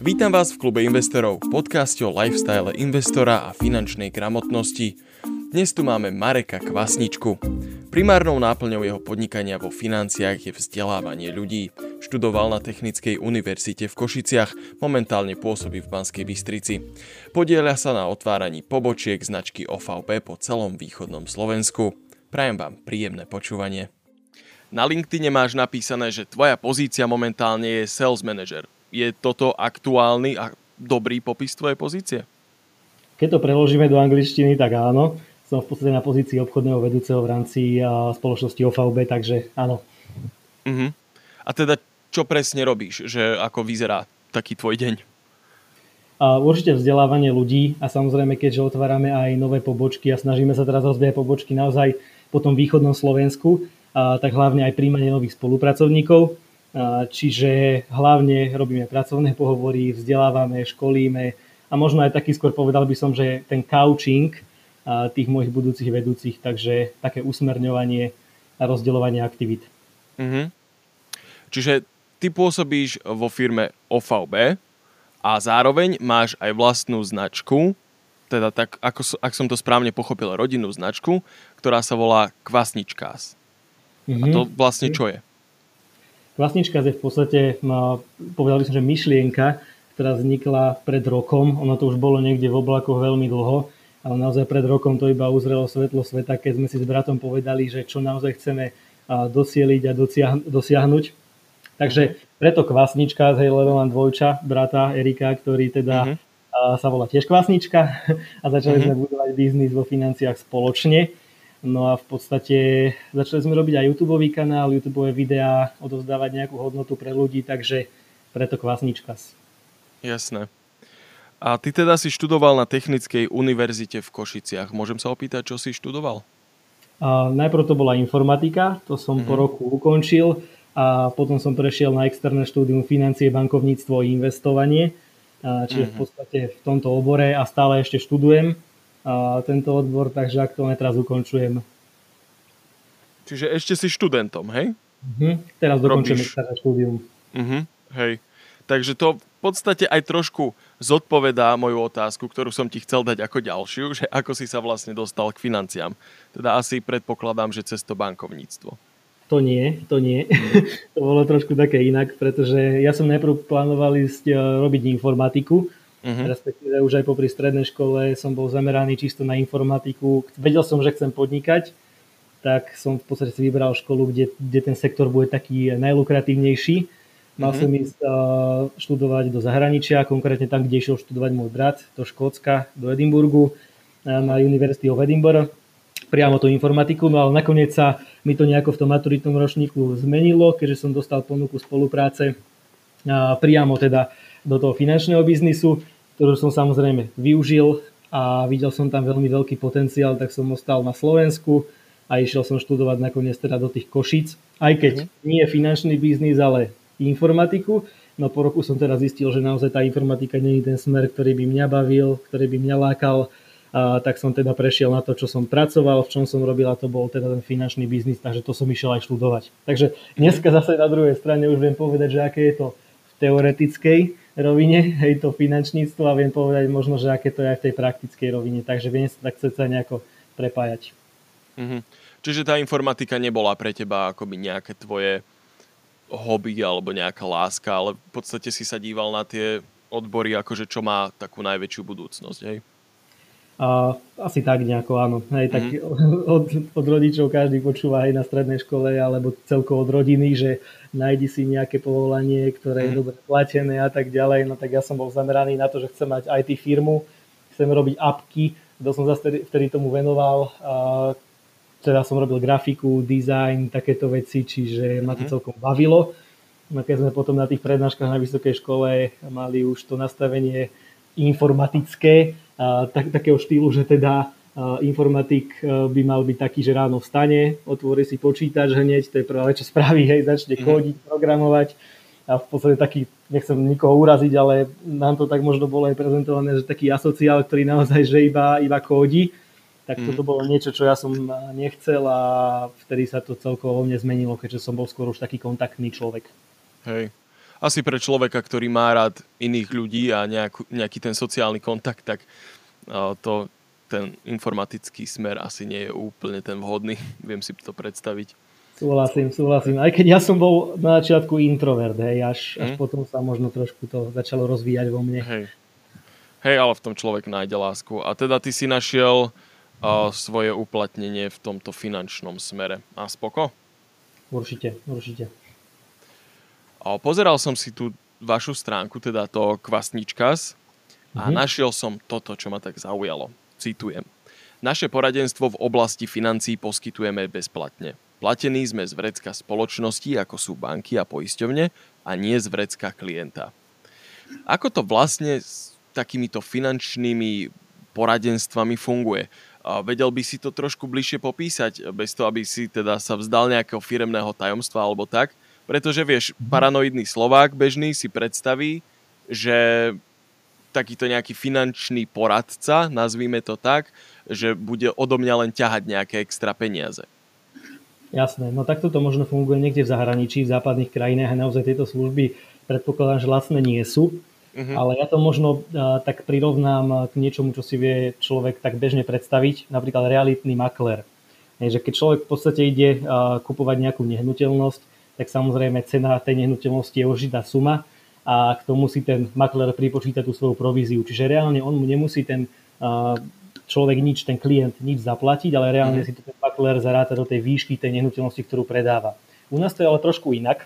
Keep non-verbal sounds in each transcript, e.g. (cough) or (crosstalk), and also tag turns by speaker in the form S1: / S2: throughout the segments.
S1: Vítam vás v klube investorov, podcaste o lifestyle investora a finančnej gramotnosti. Dnes tu máme Mareka Kvasničku. Primárnou náplňou jeho podnikania vo financiách je vzdelávanie ľudí. Študoval na Technickej univerzite v Košiciach, momentálne pôsobí v Banskej Bystrici. Podieľa sa na otváraní pobočiek značky OVP po celom východnom Slovensku. Prajem vám príjemné počúvanie. Na LinkedIn máš napísané, že tvoja pozícia momentálne je sales manager je toto aktuálny a dobrý popis tvojej pozície?
S2: Keď to preložíme do angličtiny, tak áno. Som v podstate na pozícii obchodného vedúceho v rámci spoločnosti OVB, takže áno.
S1: Uh-huh. A teda čo presne robíš? Že ako vyzerá taký tvoj deň?
S2: A určite vzdelávanie ľudí a samozrejme, keďže otvárame aj nové pobočky a snažíme sa teraz rozvíjať pobočky naozaj po tom východnom Slovensku, a tak hlavne aj príjmanie nových spolupracovníkov. Čiže hlavne robíme pracovné pohovory, vzdelávame, školíme a možno aj taký skôr povedal by som, že ten coaching tých mojich budúcich vedúcich, takže také usmerňovanie a rozdeľovanie aktivít. Mm-hmm.
S1: Čiže ty pôsobíš vo firme OVB a zároveň máš aj vlastnú značku, teda tak, ako, ak som to správne pochopil, rodinnú značku, ktorá sa volá Kvasničkás. Mm-hmm. A to mhm. vlastne čo je?
S2: Vlastnička je v podstate, povedal by som, že myšlienka, ktorá vznikla pred rokom. Ono to už bolo niekde v oblakoch veľmi dlho, ale naozaj pred rokom to iba uzrelo svetlo sveta, keď sme si s bratom povedali, že čo naozaj chceme dosieliť a dosiahnuť. Takže preto kvasnička, hej, lebo mám dvojča, brata Erika, ktorý teda uh-huh. sa volá tiež kvasnička (laughs) a začali uh-huh. sme budovať biznis vo financiách spoločne. No a v podstate začali sme robiť aj YouTube kanál, YouTube videá, odovzdávať nejakú hodnotu pre ľudí, takže preto kvasnička.
S1: Jasné. A ty teda si študoval na Technickej univerzite v Košiciach. Môžem sa opýtať, čo si študoval?
S2: A najprv to bola informatika, to som mm-hmm. po mhm. roku ukončil a potom som prešiel na externé štúdium financie, bankovníctvo a investovanie. A čiže mm-hmm. v mhm. podstate v tomto obore a stále ešte študujem tento odbor, takže aktuálne teraz ukončujem.
S1: Čiže ešte si študentom, hej?
S2: Uh-huh. Teraz dokončujem externé štúdium.
S1: Uh-huh. Hej. Takže to v podstate aj trošku zodpovedá moju otázku, ktorú som ti chcel dať ako ďalšiu, že ako si sa vlastne dostal k financiám. Teda asi predpokladám, že cez to bankovníctvo.
S2: To nie, to nie. Mhm. (laughs) to bolo trošku také inak, pretože ja som najprv plánoval ísť e, robiť informatiku, Uh-huh. Respektíve už aj popri strednej škole som bol zameraný čisto na informatiku. Vedel som, že chcem podnikať, tak som v podstate si vybral školu, kde, kde ten sektor bude taký najlukratívnejší. Mal uh-huh. som ísť uh, študovať do zahraničia, konkrétne tam, kde išiel študovať môj brat, do Škótska, do Edinburgu, na University of Edinburgh, priamo tú informatiku, no ale nakoniec sa mi to nejako v tom maturitnom ročníku zmenilo, keďže som dostal ponuku spolupráce uh, priamo teda do toho finančného biznisu, ktorú som samozrejme využil a videl som tam veľmi veľký potenciál, tak som ostal na Slovensku a išiel som študovať nakoniec teda do tých Košíc, aj keď mm-hmm. nie je finančný biznis, ale informatiku. No po roku som teda zistil, že naozaj tá informatika nie je ten smer, ktorý by mňa bavil, ktorý by mňa lákal, a tak som teda prešiel na to, čo som pracoval, v čom som robil a to bol teda ten finančný biznis, takže to som išiel aj študovať. Takže dneska zase na druhej strane už viem povedať, že aké je to v teoretickej rovine, hej, to finančníctvo a viem povedať možno, že aké to je aj v tej praktickej rovine, takže viem sa tak sa nejako prepájať.
S1: Mm-hmm. Čiže tá informatika nebola pre teba akoby nejaké tvoje hobby alebo nejaká láska, ale v podstate si sa díval na tie odbory, akože čo má takú najväčšiu budúcnosť, hej?
S2: A, asi tak nejako, áno. Hej, tak mm. od, od rodičov každý počúva aj na strednej škole alebo celkovo od rodiny, že nájdi si nejaké povolanie, ktoré je mm. dobre platené a tak ďalej. No tak ja som bol zameraný na to, že chcem mať IT firmu, chcem robiť apky, to som zase vtedy, tomu venoval. A, teda som robil grafiku, design, takéto veci, čiže ma to mm. celkom bavilo. No keď sme potom na tých prednáškach na vysokej škole mali už to nastavenie informatické, tak, takého štýlu, že teda informatik by mal byť taký, že ráno vstane, otvorí si počítač hneď, to je prvé, čo spraví, hej, začne mhm. kódiť, programovať a v podstate taký, nechcem nikoho uraziť, ale nám to tak možno bolo aj prezentované, že taký asociál, ktorý naozaj, že iba, iba kódi, tak mm. toto bolo niečo, čo ja som nechcel a vtedy sa to celkovo vo mne zmenilo, keďže som bol skôr už taký kontaktný človek.
S1: Hej. Asi pre človeka, ktorý má rád iných ľudí a nejakú, nejaký ten sociálny kontakt, tak to, ten informatický smer asi nie je úplne ten vhodný. (laughs) Viem si to predstaviť.
S2: Súhlasím, súhlasím. Aj keď ja som bol na začiatku introvert, hej, až, mm. až mhm. potom sa možno trošku to začalo rozvíjať vo mne.
S1: Hej. hej, ale v tom človek nájde lásku. A teda ty si našiel uh, svoje uplatnenie v tomto finančnom smere. A spoko?
S2: Určite, určite.
S1: A pozeral som si tu vašu stránku, teda to Kvasničkas a mm-hmm. našiel som toto, čo ma tak zaujalo. Citujem. Naše poradenstvo v oblasti financií poskytujeme bezplatne. Platení sme z vrecka spoločnosti, ako sú banky a poisťovne, a nie z vrecka klienta. Ako to vlastne s takýmito finančnými poradenstvami funguje? A vedel by si to trošku bližšie popísať, bez toho, aby si teda sa vzdal nejakého firemného tajomstva alebo tak? Pretože vieš, mhm. paranoidný Slovák bežný si predstaví, že takýto nejaký finančný poradca, nazvíme to tak, že bude odo mňa len ťahať nejaké extra peniaze.
S2: Jasné, no takto to možno funguje niekde v zahraničí, v západných krajinách a naozaj tieto služby predpokladám, že lacné nie sú. Uh-huh. Ale ja to možno uh, tak prirovnám k niečomu, čo si vie človek tak bežne predstaviť, napríklad realitný makler. Je, že keď človek v podstate ide uh, kupovať nejakú nehnuteľnosť, tak samozrejme cena tej nehnuteľnosti je určitá suma a k tomu si ten makler pripočíta tú svoju províziu. Čiže reálne on mu nemusí ten človek nič, ten klient nič zaplatiť, ale reálne mm. si to ten makler zaráta do tej výšky tej nehnuteľnosti, ktorú predáva. U nás to je ale trošku inak,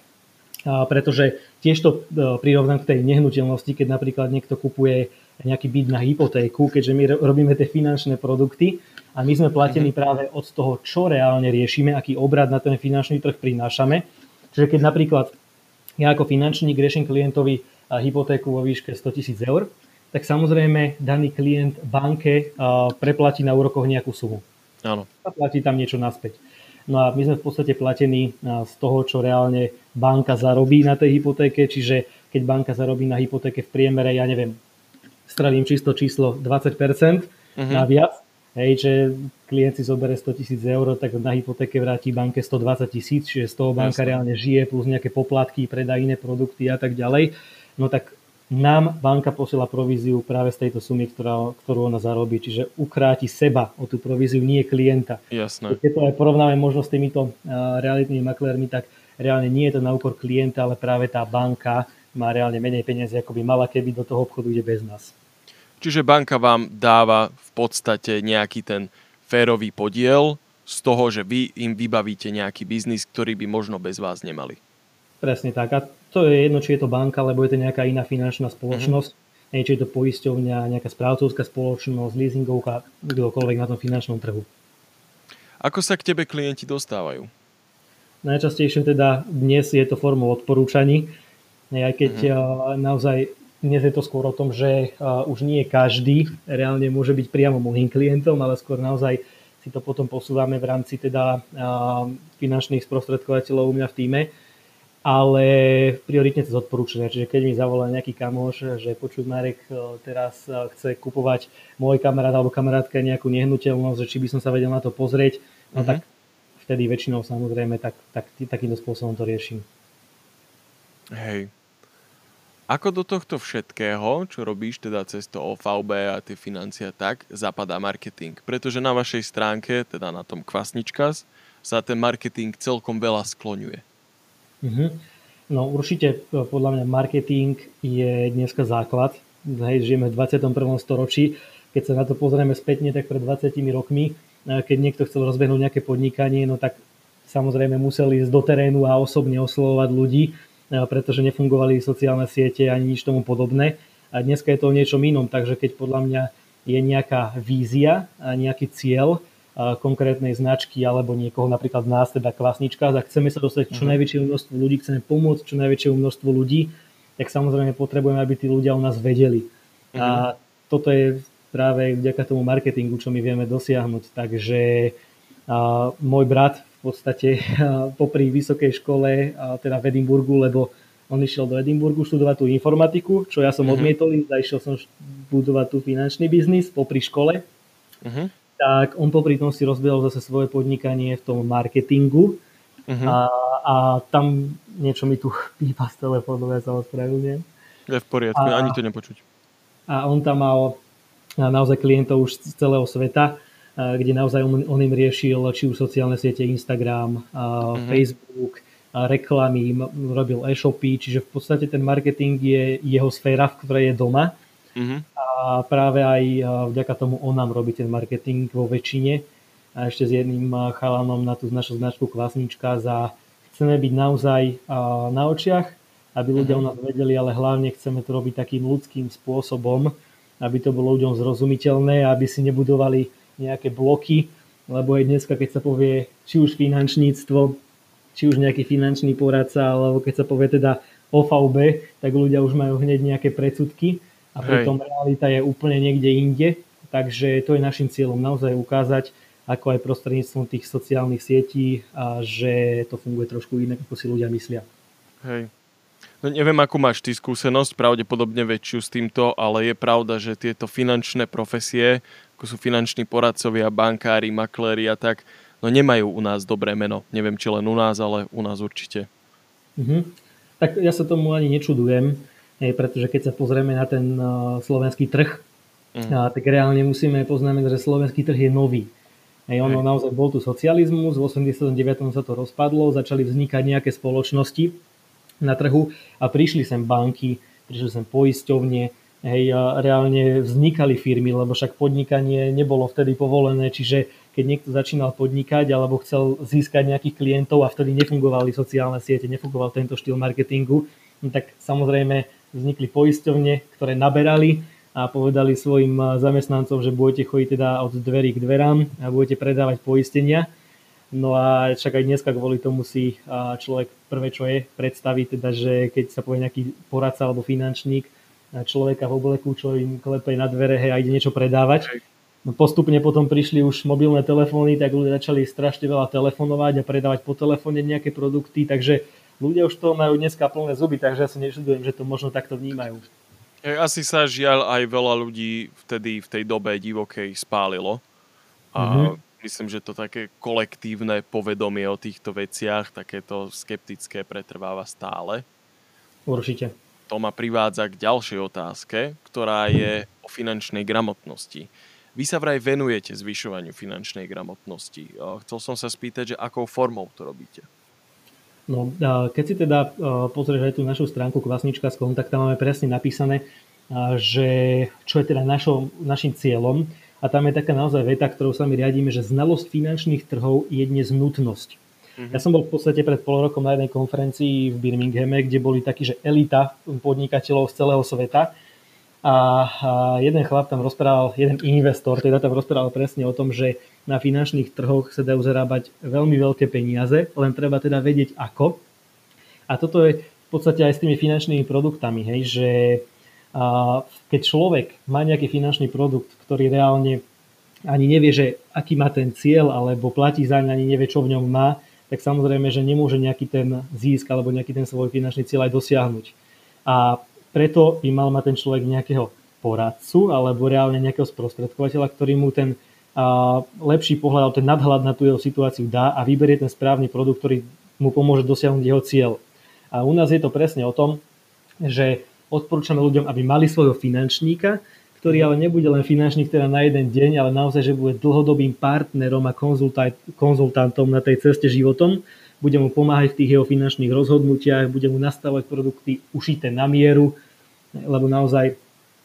S2: pretože tiež to e, prirovnám k tej nehnuteľnosti, keď napríklad niekto kupuje nejaký byt na hypotéku, keďže my robíme tie finančné produkty a my sme platení mm. práve od toho, čo reálne riešime, aký obrad na ten finančný trh prinášame. Čiže keď napríklad ja ako finančník riešim klientovi hypotéku vo výške 100 tisíc eur, tak samozrejme daný klient banke preplatí na úrokoch nejakú sumu.
S1: Áno.
S2: A platí tam niečo naspäť. No a my sme v podstate platení z toho, čo reálne banka zarobí na tej hypotéke, čiže keď banka zarobí na hypotéke v priemere, ja neviem, stravím čisto číslo 20% uh-huh. na viac, hej, že klient si zoberie 100 tisíc eur, tak na hypotéke vráti banke 120 tisíc, čiže z toho banka Jasne. reálne žije, plus nejaké poplatky, predá iné produkty a tak ďalej. No tak nám banka posiela províziu práve z tejto sumy, ktorá, ktorú ona zarobí. Čiže ukráti seba o tú províziu, nie klienta.
S1: Jasné.
S2: Keď to aj porovnáme možno s týmito realitnými maklérmi, tak reálne nie je to na úkor klienta, ale práve tá banka má reálne menej peniazy, ako by mala, keby do toho obchodu ide bez nás.
S1: Čiže banka vám dáva v podstate nejaký ten férový podiel z toho, že vy im vybavíte nejaký biznis, ktorý by možno bez vás nemali.
S2: Presne tak. A to je jedno, či je to banka, alebo je to nejaká iná finančná spoločnosť. Mm-hmm. Nie, či je to poisťovňa, nejaká správcovská spoločnosť, leasingovka, kdokoľvek na tom finančnom trhu.
S1: Ako sa k tebe klienti dostávajú?
S2: Najčastejšie teda dnes je to formou odporúčaní, aj keď mm-hmm. naozaj dnes je to skôr o tom, že už nie každý reálne môže byť priamo môjim klientom, ale skôr naozaj si to potom posúvame v rámci teda finančných sprostredkovateľov u mňa v týme ale prioritne to odporúčania. Čiže keď mi zavolá nejaký kamoš, že počuť Marek e, teraz e, chce kupovať môj kamarát alebo kamarátka nejakú nehnuteľnosť, že či by som sa vedel na to pozrieť, no uh-huh. tak vtedy väčšinou samozrejme tak, tak, takýmto spôsobom to riešim.
S1: Hej. Ako do tohto všetkého, čo robíš teda cez to OVB a tie financie tak, zapadá marketing? Pretože na vašej stránke, teda na tom Kvasničkas, sa ten marketing celkom veľa skloňuje.
S2: Mm-hmm. No určite e, podľa mňa marketing je dneska základ. Hej, žijeme v 21. storočí. Keď sa na to pozrieme spätne, tak pred 20 rokmi, e, keď niekto chcel rozbehnúť nejaké podnikanie, no tak samozrejme museli ísť do terénu a osobne oslovovať ľudí, pretože nefungovali sociálne siete ani nič tomu podobné. A dneska je to o niečom inom, takže keď podľa mňa je nejaká vízia nejaký cieľ, konkrétnej značky alebo niekoho, napríklad nás, teda kvasnička, ak chceme sa dostať čo mhm. najväčšiemu množstvu ľudí, chceme pomôcť čo najväčšiemu množstvu ľudí, tak samozrejme potrebujeme, aby tí ľudia o nás vedeli. A mhm. toto je práve vďaka tomu marketingu, čo my vieme dosiahnuť. Takže a, môj brat v podstate (laughs) popri vysokej škole, teda v Edimburgu, lebo on išiel do Edimburgu študovať tú informatiku, čo ja som uh-huh. odmietol, a išiel som budovať tu finančný biznis popri škole. Uh-huh tak on popri tom si rozbehol zase svoje podnikanie v tom marketingu uh-huh. a, a tam niečo mi tu (laughs) pípa z telefónu, ja sa ospravedlňujem.
S1: Je v poriadku, a, ani to nepočuť.
S2: A on tam mal naozaj klientov už z celého sveta, kde naozaj on, on im riešil či už sociálne siete Instagram, mm-hmm. Facebook, reklamy, robil e-shopy, čiže v podstate ten marketing je jeho sféra, v ktorej je doma. Mm-hmm. A práve aj vďaka tomu on nám robí ten marketing vo väčšine. A ešte s jedným chalanom na tú našu značku Kvasnička za chceme byť naozaj na očiach, aby ľudia mm-hmm. o nás vedeli, ale hlavne chceme to robiť takým ľudským spôsobom, aby to bolo ľuďom zrozumiteľné, aby si nebudovali nejaké bloky, lebo aj dneska, keď sa povie či už finančníctvo, či už nejaký finančný poradca, alebo keď sa povie teda OVB, tak ľudia už majú hneď nejaké predsudky a pritom Hej. realita je úplne niekde inde. Takže to je našim cieľom naozaj ukázať, ako aj prostredníctvom tých sociálnych sietí, a že to funguje trošku inak, ako si ľudia myslia.
S1: Hej. No neviem, akú máš ty skúsenosť, pravdepodobne väčšiu s týmto, ale je pravda, že tieto finančné profesie, ako sú finanční poradcovia, bankári, makléri a tak, no nemajú u nás dobré meno. Neviem, či len u nás, ale u nás určite.
S2: Mm-hmm. Tak ja sa tomu ani nečudujem, pretože keď sa pozrieme na ten uh, slovenský trh, mm. tak reálne musíme poznamenať, že slovenský trh je nový. Hej, ono Hej. naozaj bol tu socializmus, v 89. sa to rozpadlo, začali vznikať nejaké spoločnosti na trhu a prišli sem banky, prišli sem poisťovne, hej, a reálne vznikali firmy, lebo však podnikanie nebolo vtedy povolené, čiže keď niekto začínal podnikať alebo chcel získať nejakých klientov a vtedy nefungovali sociálne siete, nefungoval tento štýl marketingu, no tak samozrejme vznikli poisťovne, ktoré naberali a povedali svojim zamestnancom, že budete chodiť teda od dverí k dverám a budete predávať poistenia. No a však aj dneska kvôli tomu si človek prvé, čo je, predstaví teda, že keď sa povie nejaký poradca alebo finančník, človeka v obleku, čo im klepe na dvere hej, a ide niečo predávať, No postupne potom prišli už mobilné telefóny, tak ľudia začali strašne veľa telefonovať a predávať po telefóne nejaké produkty, takže ľudia už to majú dneska plné zuby, takže ja sa nečudujem, že to možno takto vnímajú.
S1: Asi sa žiaľ aj veľa ľudí vtedy v tej dobe divokej spálilo. A mm-hmm. Myslím, že to také kolektívne povedomie o týchto veciach, takéto skeptické pretrváva stále.
S2: Určite.
S1: To ma privádza k ďalšej otázke, ktorá je o finančnej gramotnosti. Vy sa vraj venujete zvyšovaniu finančnej gramotnosti. Chcel som sa spýtať, že akou formou to robíte?
S2: No, keď si teda pozrieš aj tú našu stránku Kvasnička.com, tak tam máme presne napísané, že čo je teda našo, našim cieľom. A tam je taká naozaj veta, ktorou sa my riadíme, že znalosť finančných trhov je dnes nutnosť. Mm-hmm. Ja som bol v podstate pred pol rokom na jednej konferencii v Birminghame, kde boli takí, že elita podnikateľov z celého sveta a jeden chlap tam rozprával, jeden investor teda tam rozprával presne o tom, že na finančných trhoch sa dajú zarábať veľmi veľké peniaze, len treba teda vedieť ako. A toto je v podstate aj s tými finančnými produktami, hej, že keď človek má nejaký finančný produkt, ktorý reálne ani nevie, že aký má ten cieľ, alebo platí za ani nevie, čo v ňom má, tak samozrejme, že nemôže nejaký ten získ alebo nejaký ten svoj finančný cieľ aj dosiahnuť. A preto by mal mať ten človek nejakého poradcu alebo reálne nejakého sprostredkovateľa, ktorý mu ten a, lepší pohľad, ten nadhľad na tú jeho situáciu dá a vyberie ten správny produkt, ktorý mu pomôže dosiahnuť jeho cieľ. A u nás je to presne o tom, že odporúčame ľuďom, aby mali svojho finančníka, ktorý ale nebude len finančník teda na jeden deň, ale naozaj, že bude dlhodobým partnerom a konzultantom na tej ceste životom, bude mu pomáhať v tých jeho finančných rozhodnutiach, bude mu nastavovať produkty ušité na mieru, lebo naozaj,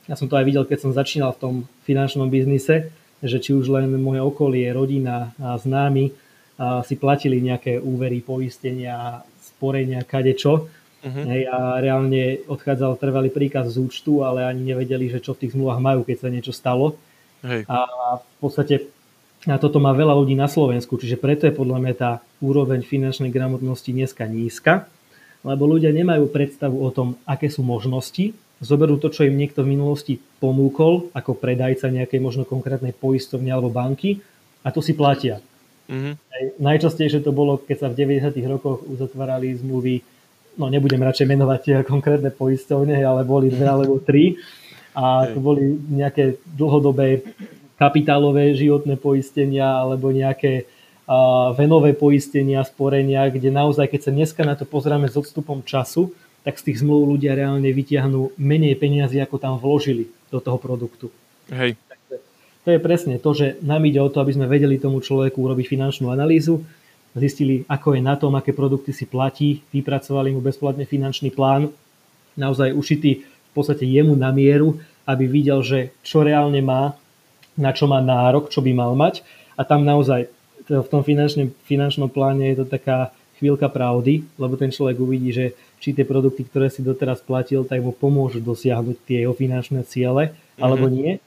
S2: ja som to aj videl, keď som začínal v tom finančnom biznise, že či už len moje okolie, rodina a známi a si platili nejaké úvery, poistenia, sporenia, kadečo. Uh-huh. Hej, a reálne odchádzal trvalý príkaz z účtu, ale ani nevedeli, že čo v tých zmluvách majú, keď sa niečo stalo. Hej. A v podstate a toto má veľa ľudí na Slovensku, čiže preto je podľa mňa tá úroveň finančnej gramotnosti dneska nízka, lebo ľudia nemajú predstavu o tom, aké sú možnosti, zoberú to, čo im niekto v minulosti ponúkol, ako predajca nejakej možno konkrétnej poistovne alebo banky a to si platia. Mm-hmm. Najčastejšie to bolo, keď sa v 90. rokoch uzatvárali zmluvy, no nebudem radšej menovať tie konkrétne poistovne, ale boli dve alebo tri a to boli nejaké dlhodobé kapitálové životné poistenia alebo nejaké venové poistenia, sporenia, kde naozaj, keď sa dneska na to pozrieme s odstupom času, tak z tých zmluv ľudia reálne vytiahnú menej peniazy, ako tam vložili do toho produktu.
S1: Hej.
S2: To je presne to, že nám ide o to, aby sme vedeli tomu človeku urobiť finančnú analýzu, zistili, ako je na tom, aké produkty si platí, vypracovali mu bezplatne finančný plán, naozaj ušitý v podstate jemu na mieru, aby videl, že čo reálne má, na čo má nárok, čo by mal mať. A tam naozaj v tom finančnom, finančnom pláne je to taká chvíľka pravdy, lebo ten človek uvidí, že či tie produkty, ktoré si doteraz platil, tak mu pomôžu dosiahnuť tie jeho finančné ciele, mm-hmm. alebo nie.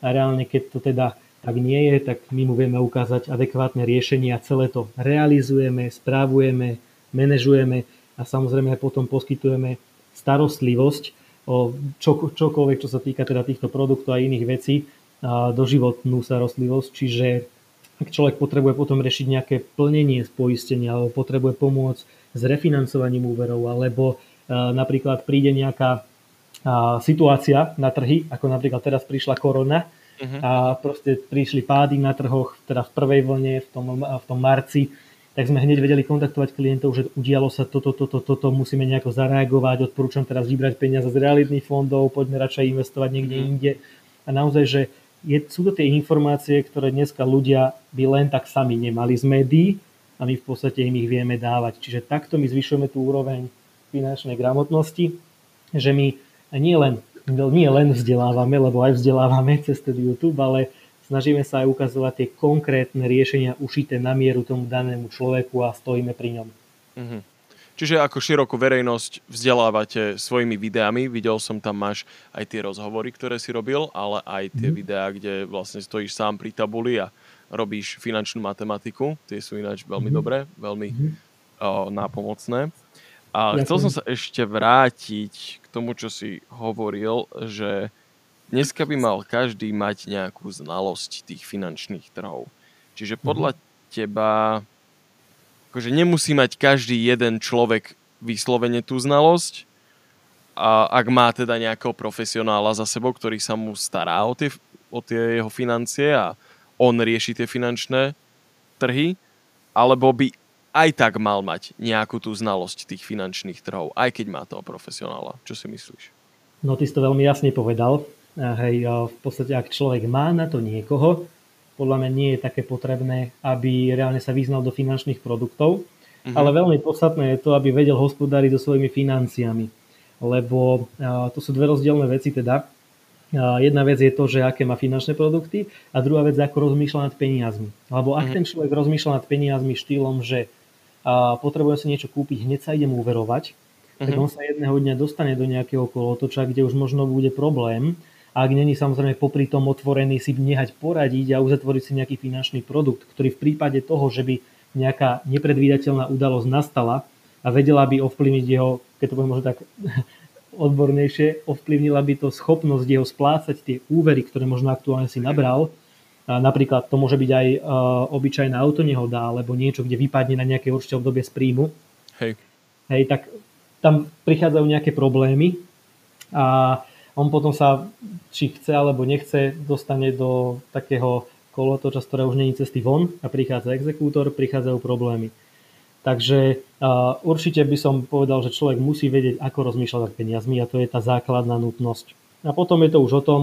S2: A reálne, keď to teda tak nie je, tak my mu vieme ukázať adekvátne riešenie a celé to realizujeme, správujeme, manažujeme a samozrejme potom poskytujeme starostlivosť o čo, čokoľvek, čo sa týka teda týchto produktov a iných vecí, a doživotnú starostlivosť, čiže ak človek potrebuje potom riešiť nejaké plnenie z poistenia alebo potrebuje pomôcť s refinancovaním úverov alebo napríklad príde nejaká situácia na trhy, ako napríklad teraz prišla korona uh-huh. a proste prišli pády na trhoch, teda v prvej vlne, v tom, v tom marci, tak sme hneď vedeli kontaktovať klientov, že udialo sa toto, toto, toto, musíme nejako zareagovať, odporúčam teraz vybrať peniaze z realitných fondov, poďme radšej investovať niekde uh-huh. inde. A naozaj, že je, sú to tie informácie, ktoré dneska ľudia by len tak sami nemali z médií a my v podstate im ich vieme dávať. Čiže takto my zvyšujeme tú úroveň finančnej gramotnosti, že my nie len, nie len vzdelávame, lebo aj vzdelávame cez ten YouTube, ale snažíme sa aj ukazovať tie konkrétne riešenia ušité na mieru tomu danému človeku a stojíme pri ňom.
S1: Mm-hmm. Čiže ako širokú verejnosť vzdelávate svojimi videami. Videl som tam máš aj tie rozhovory, ktoré si robil, ale aj tie mm. videá, kde vlastne stojíš sám pri tabuli a robíš finančnú matematiku. Tie sú ináč veľmi mm. dobré, veľmi mm. o, nápomocné. A ja chcel som sa ešte vrátiť k tomu, čo si hovoril, že dneska by mal každý mať nejakú znalosť tých finančných trhov. Čiže podľa mm. teba akože nemusí mať každý jeden človek vyslovene tú znalosť, a ak má teda nejakého profesionála za sebou, ktorý sa mu stará o tie, o tie jeho financie a on rieši tie finančné trhy, alebo by aj tak mal mať nejakú tú znalosť tých finančných trhov, aj keď má toho profesionála. Čo si myslíš?
S2: No ty si to veľmi jasne povedal. Hej, v podstate ak človek má na to niekoho, podľa mňa nie je také potrebné, aby reálne sa vyznal do finančných produktov, mm-hmm. ale veľmi podstatné je to, aby vedel hospodáriť so svojimi financiami, lebo to sú dve rozdielne veci teda. Jedna vec je to, že aké má finančné produkty a druhá vec, ako rozmýšľa nad peniazmi. Lebo ak mm-hmm. ten človek rozmýšľa nad peniazmi štýlom, že potrebuje si niečo kúpiť, hneď sa idem uverovať, mm-hmm. tak mhm. on sa jedného dňa dostane do nejakého kolotoča, kde už možno bude problém, ak není samozrejme popri tom otvorený si nehať poradiť a uzatvoriť si nejaký finančný produkt, ktorý v prípade toho, že by nejaká nepredvídateľná udalosť nastala a vedela by ovplyvniť jeho, keď to poviem možno tak (laughs) odbornejšie, ovplyvnila by to schopnosť jeho splácať tie úvery, ktoré možno aktuálne si nabral. Napríklad to môže byť aj uh, obyčajná autonehoda alebo niečo, kde vypadne na nejaké určité obdobie z príjmu.
S1: Hej.
S2: Hej, tak tam prichádzajú nejaké problémy a on potom sa, či chce alebo nechce, dostane do takého kolotoča, z ktorého už není cesty von a prichádza exekútor, prichádzajú problémy. Takže uh, určite by som povedal, že človek musí vedieť, ako rozmýšľať nad peniazmi a to je tá základná nutnosť. A potom je to už o tom,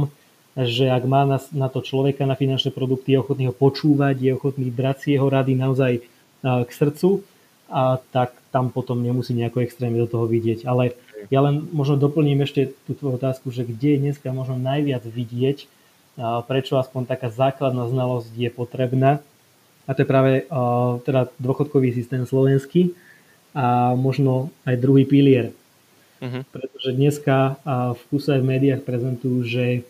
S2: že ak má na, na to človeka, na finančné produkty, je ochotný ho počúvať, je ochotný brať si jeho rady naozaj uh, k srdcu, a tak tam potom nemusí nejako extrémne do toho vidieť. Ale ja len možno doplním ešte tú tvoju otázku, že kde je dneska možno najviac vidieť, prečo aspoň taká základná znalosť je potrebná. A to je práve teda dôchodkový systém slovenský a možno aj druhý pilier. Uh-huh. Pretože dneska v kuse v médiách prezentujú, že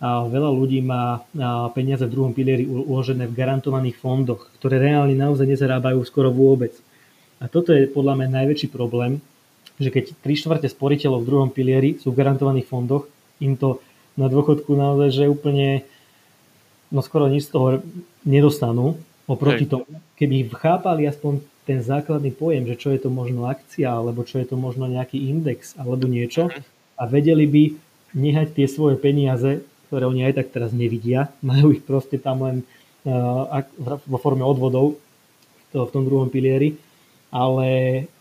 S2: veľa ľudí má peniaze v druhom pilieri uložené v garantovaných fondoch, ktoré reálne naozaj nezarábajú skoro vôbec. A toto je podľa mňa najväčší problém, že keď 3 štvrte sporiteľov v druhom pilieri sú v garantovaných fondoch, im to na dôchodku naozaj, že úplne no skoro nič z toho nedostanú. Oproti Hej. tomu, keby chápali aspoň ten základný pojem, že čo je to možno akcia, alebo čo je to možno nejaký index, alebo niečo, mhm. a vedeli by nehať tie svoje peniaze, ktoré oni aj tak teraz nevidia, (laughs) majú ich proste tam len uh, vo forme odvodov to v tom druhom pilieri, ale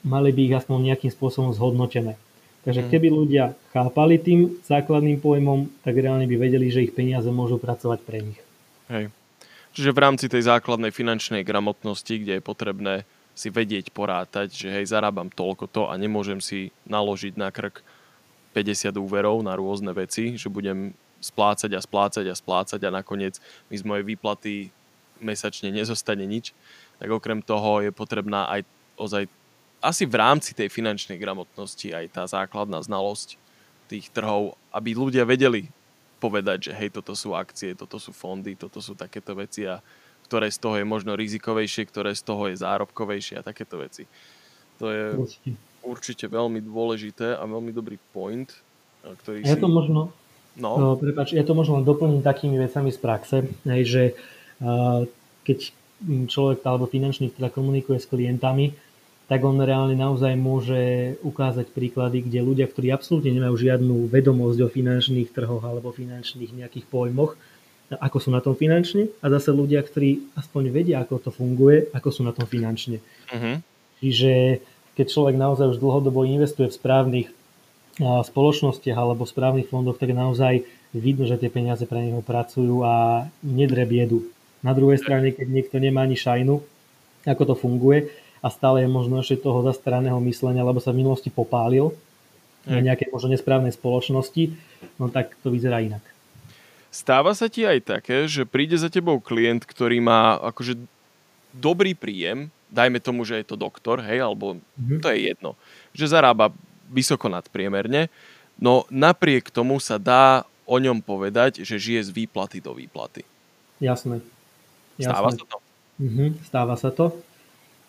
S2: mali by ich aspoň nejakým spôsobom zhodnotené. Takže mhm. keby ľudia chápali tým základným pojmom, tak reálne by vedeli, že ich peniaze môžu pracovať pre nich.
S1: Hej. Čiže v rámci tej základnej finančnej gramotnosti, kde je potrebné si vedieť porátať, že hej, zarábam toľko to a nemôžem si naložiť na krk 50 úverov na rôzne veci, že budem splácať a splácať a splácať a nakoniec mi z mojej výplaty mesačne nezostane nič, tak okrem toho je potrebná aj ozaj asi v rámci tej finančnej gramotnosti aj tá základná znalosť tých trhov, aby ľudia vedeli povedať, že hej, toto sú akcie, toto sú fondy, toto sú takéto veci a ktoré z toho je možno rizikovejšie, ktoré z toho je zárobkovejšie a takéto veci. To je určite, veľmi dôležité a veľmi dobrý point, ktorý
S2: ja si... to možno, no. No, prepáč, ja to možno doplním takými vecami z praxe, hej, že uh, keď človek alebo finančník teda komunikuje s klientami, tak on reálne naozaj môže ukázať príklady, kde ľudia, ktorí absolútne nemajú žiadnu vedomosť o finančných trhoch alebo finančných nejakých pojmoch, ako sú na tom finančne a zase ľudia, ktorí aspoň vedia, ako to funguje, ako sú na tom finančne. Uh-huh. Čiže keď človek naozaj už dlhodobo investuje v správnych spoločnostiach alebo správnych fondoch, tak naozaj vidno, že tie peniaze pre neho pracujú a nedre biedu. Na druhej strane, keď niekto nemá ani šajnu, ako to funguje a stále je možno ešte toho zastaraného myslenia, lebo sa v minulosti popálil na nejakej možno nesprávnej spoločnosti, no tak to vyzerá inak.
S1: Stáva sa ti aj také, že príde za tebou klient, ktorý má akože dobrý príjem, dajme tomu, že je to doktor, hej, alebo mm-hmm. to je jedno, že zarába vysoko nadpriemerne, no napriek tomu sa dá o ňom povedať, že žije z výplaty do výplaty.
S2: Jasné.
S1: Jasné. Stáva sa to?
S2: Mm-hmm, stáva sa to.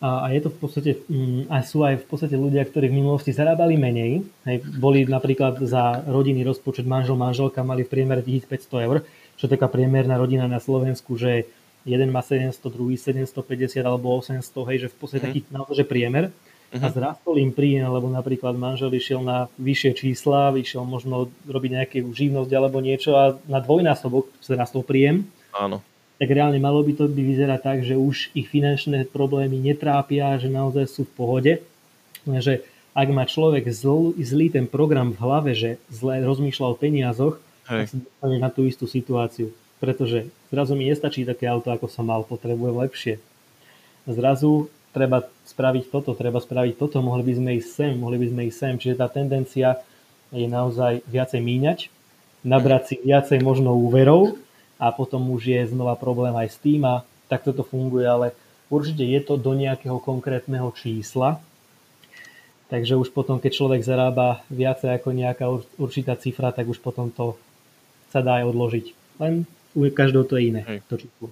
S2: A, a je to v podstate, mm, a sú aj v podstate ľudia, ktorí v minulosti zarábali menej. Hej, boli napríklad za rodinný rozpočet manžel, manželka mali v priemere 1500 eur, čo je taká priemerná rodina na Slovensku, že jeden má 700, druhý 750 alebo 800, hej, že v podstate mm. taký naozaj priemer. Uh-huh. A mhm. zrastol im príjem, lebo napríklad manžel išiel na vyššie čísla, vyšiel možno robiť nejakú živnosť alebo niečo a na dvojnásobok zrastol príjem.
S1: Áno
S2: tak reálne malo by to by vyzerať tak, že už ich finančné problémy netrápia, že naozaj sú v pohode. Že ak má človek zl, zlý ten program v hlave, že zle rozmýšľa o peniazoch, Hej. tak sa dostane na tú istú situáciu. Pretože zrazu mi nestačí také auto, ako som mal, potrebujem lepšie. Zrazu treba spraviť toto, treba spraviť toto, mohli by sme ísť sem, mohli by sme ísť sem. Čiže tá tendencia je naozaj viacej míňať, nabrať si viacej možno úverov, a potom už je znova problém aj s tým a takto to funguje, ale určite je to do nejakého konkrétneho čísla, takže už potom, keď človek zarába viacej ako nejaká určitá cifra, tak už potom to sa dá aj odložiť. Len u každého to je iné, Hej. to číslo.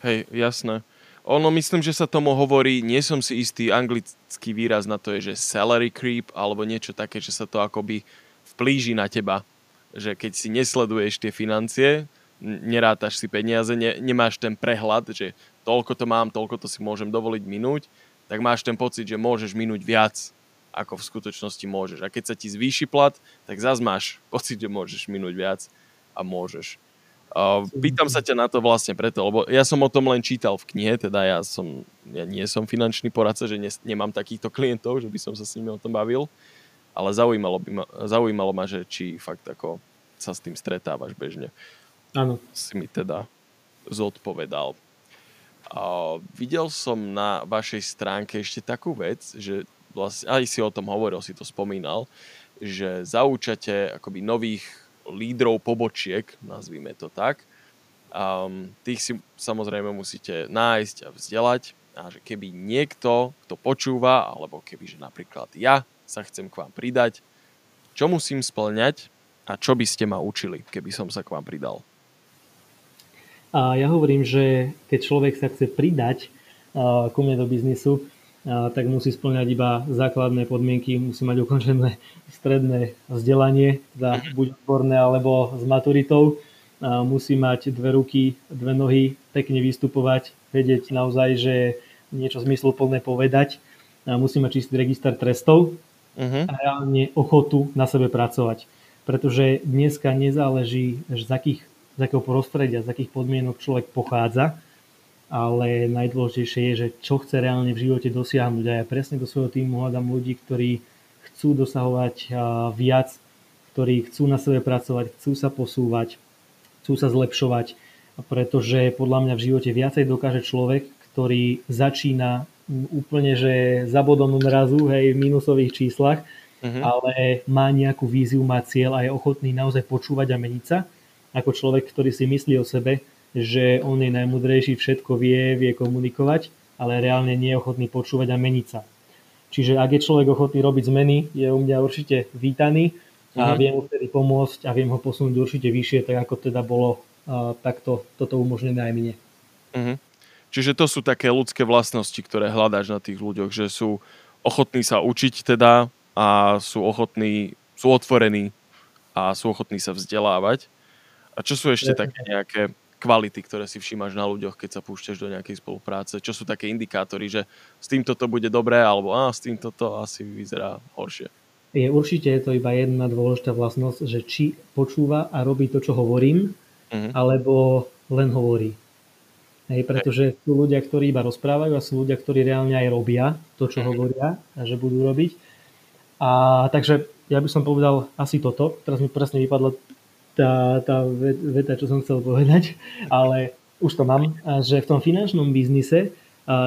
S1: Hej, jasné. Ono, myslím, že sa tomu hovorí, nie som si istý, anglický výraz na to je, že salary creep, alebo niečo také, že sa to akoby vplíži na teba že keď si nesleduješ tie financie, nerátaš si peniaze, ne, nemáš ten prehľad, že toľko to mám, toľko to si môžem dovoliť minúť, tak máš ten pocit, že môžeš minúť viac, ako v skutočnosti môžeš. A keď sa ti zvýši plat, tak zase máš (laughs) pocit, že môžeš minúť viac a môžeš. Uh, pýtam sa ťa na to vlastne preto, lebo ja som o tom len čítal v knihe, teda ja, som, ja nie som finančný poradca, že ne, nemám takýchto klientov, že by som sa s nimi o tom bavil, ale zaujímalo, by ma, zaujímalo ma, že či fakt ako sa s tým stretávaš bežne.
S2: Áno.
S1: Si mi teda zodpovedal. A videl som na vašej stránke ešte takú vec, že vlastne, aj si o tom hovoril, si to spomínal, že zaučate akoby nových lídrov pobočiek, nazvime to tak. Um, tých si samozrejme musíte nájsť a vzdelať a že keby niekto, kto počúva, alebo keby, že napríklad ja sa chcem k vám pridať, čo musím splňať a čo by ste ma učili, keby som sa k vám pridal?
S2: A ja hovorím, že keď človek sa chce pridať uh, ku mne do biznisu, tak musí splňať iba základné podmienky, musí mať ukončené stredné vzdelanie, teda buď odborné alebo s maturitou, musí mať dve ruky, dve nohy, pekne vystupovať, vedieť naozaj, že niečo zmysluplné povedať, musí mať čistý register trestov, uh-huh. a reálne ochotu na sebe pracovať. Pretože dneska nezáleží, z akých, z akého prostredia, z akých podmienok človek pochádza, ale najdôležitejšie je, že čo chce reálne v živote dosiahnuť. A ja presne do svojho týmu hľadám ľudí, ktorí chcú dosahovať viac, ktorí chcú na sebe pracovať, chcú sa posúvať, chcú sa zlepšovať, pretože podľa mňa v živote viacej dokáže človek, ktorý začína úplne, že za bodom mrazu, hej, v minusových číslach, uh-huh. ale má nejakú víziu, má cieľ a je ochotný naozaj počúvať a meniť sa, ako človek, ktorý si myslí o sebe, že on je najmudrejší, všetko vie, vie komunikovať, ale reálne nie je ochotný počúvať a meniť sa. Čiže ak je človek ochotný robiť zmeny, je u mňa určite vítaný a mm-hmm. viem mu vtedy pomôcť a viem ho posunúť určite vyššie, tak ako teda bolo takto toto umožnené aj mne.
S1: Mm-hmm. Čiže to sú také ľudské vlastnosti, ktoré hľadáš na tých ľuďoch, že sú ochotní sa učiť teda a sú ochotní, sú otvorení a sú ochotní sa vzdelávať. A čo sú ešte také nejaké kvality, ktoré si všímaš na ľuďoch, keď sa púšťaš do nejakej spolupráce? Čo sú také indikátory, že s týmto to bude dobré, alebo a, s týmto to asi vyzerá horšie?
S2: Je určite je to iba jedna dôležitá vlastnosť, že či počúva a robí to, čo hovorím, uh-huh. alebo len hovorí. Hej, pretože sú ľudia, ktorí iba rozprávajú a sú ľudia, ktorí reálne aj robia to, čo uh-huh. hovoria a že budú robiť. A takže ja by som povedal asi toto. Teraz mi presne vypadla tá, tá veta, čo som chcel povedať, ale už to mám, že v tom finančnom biznise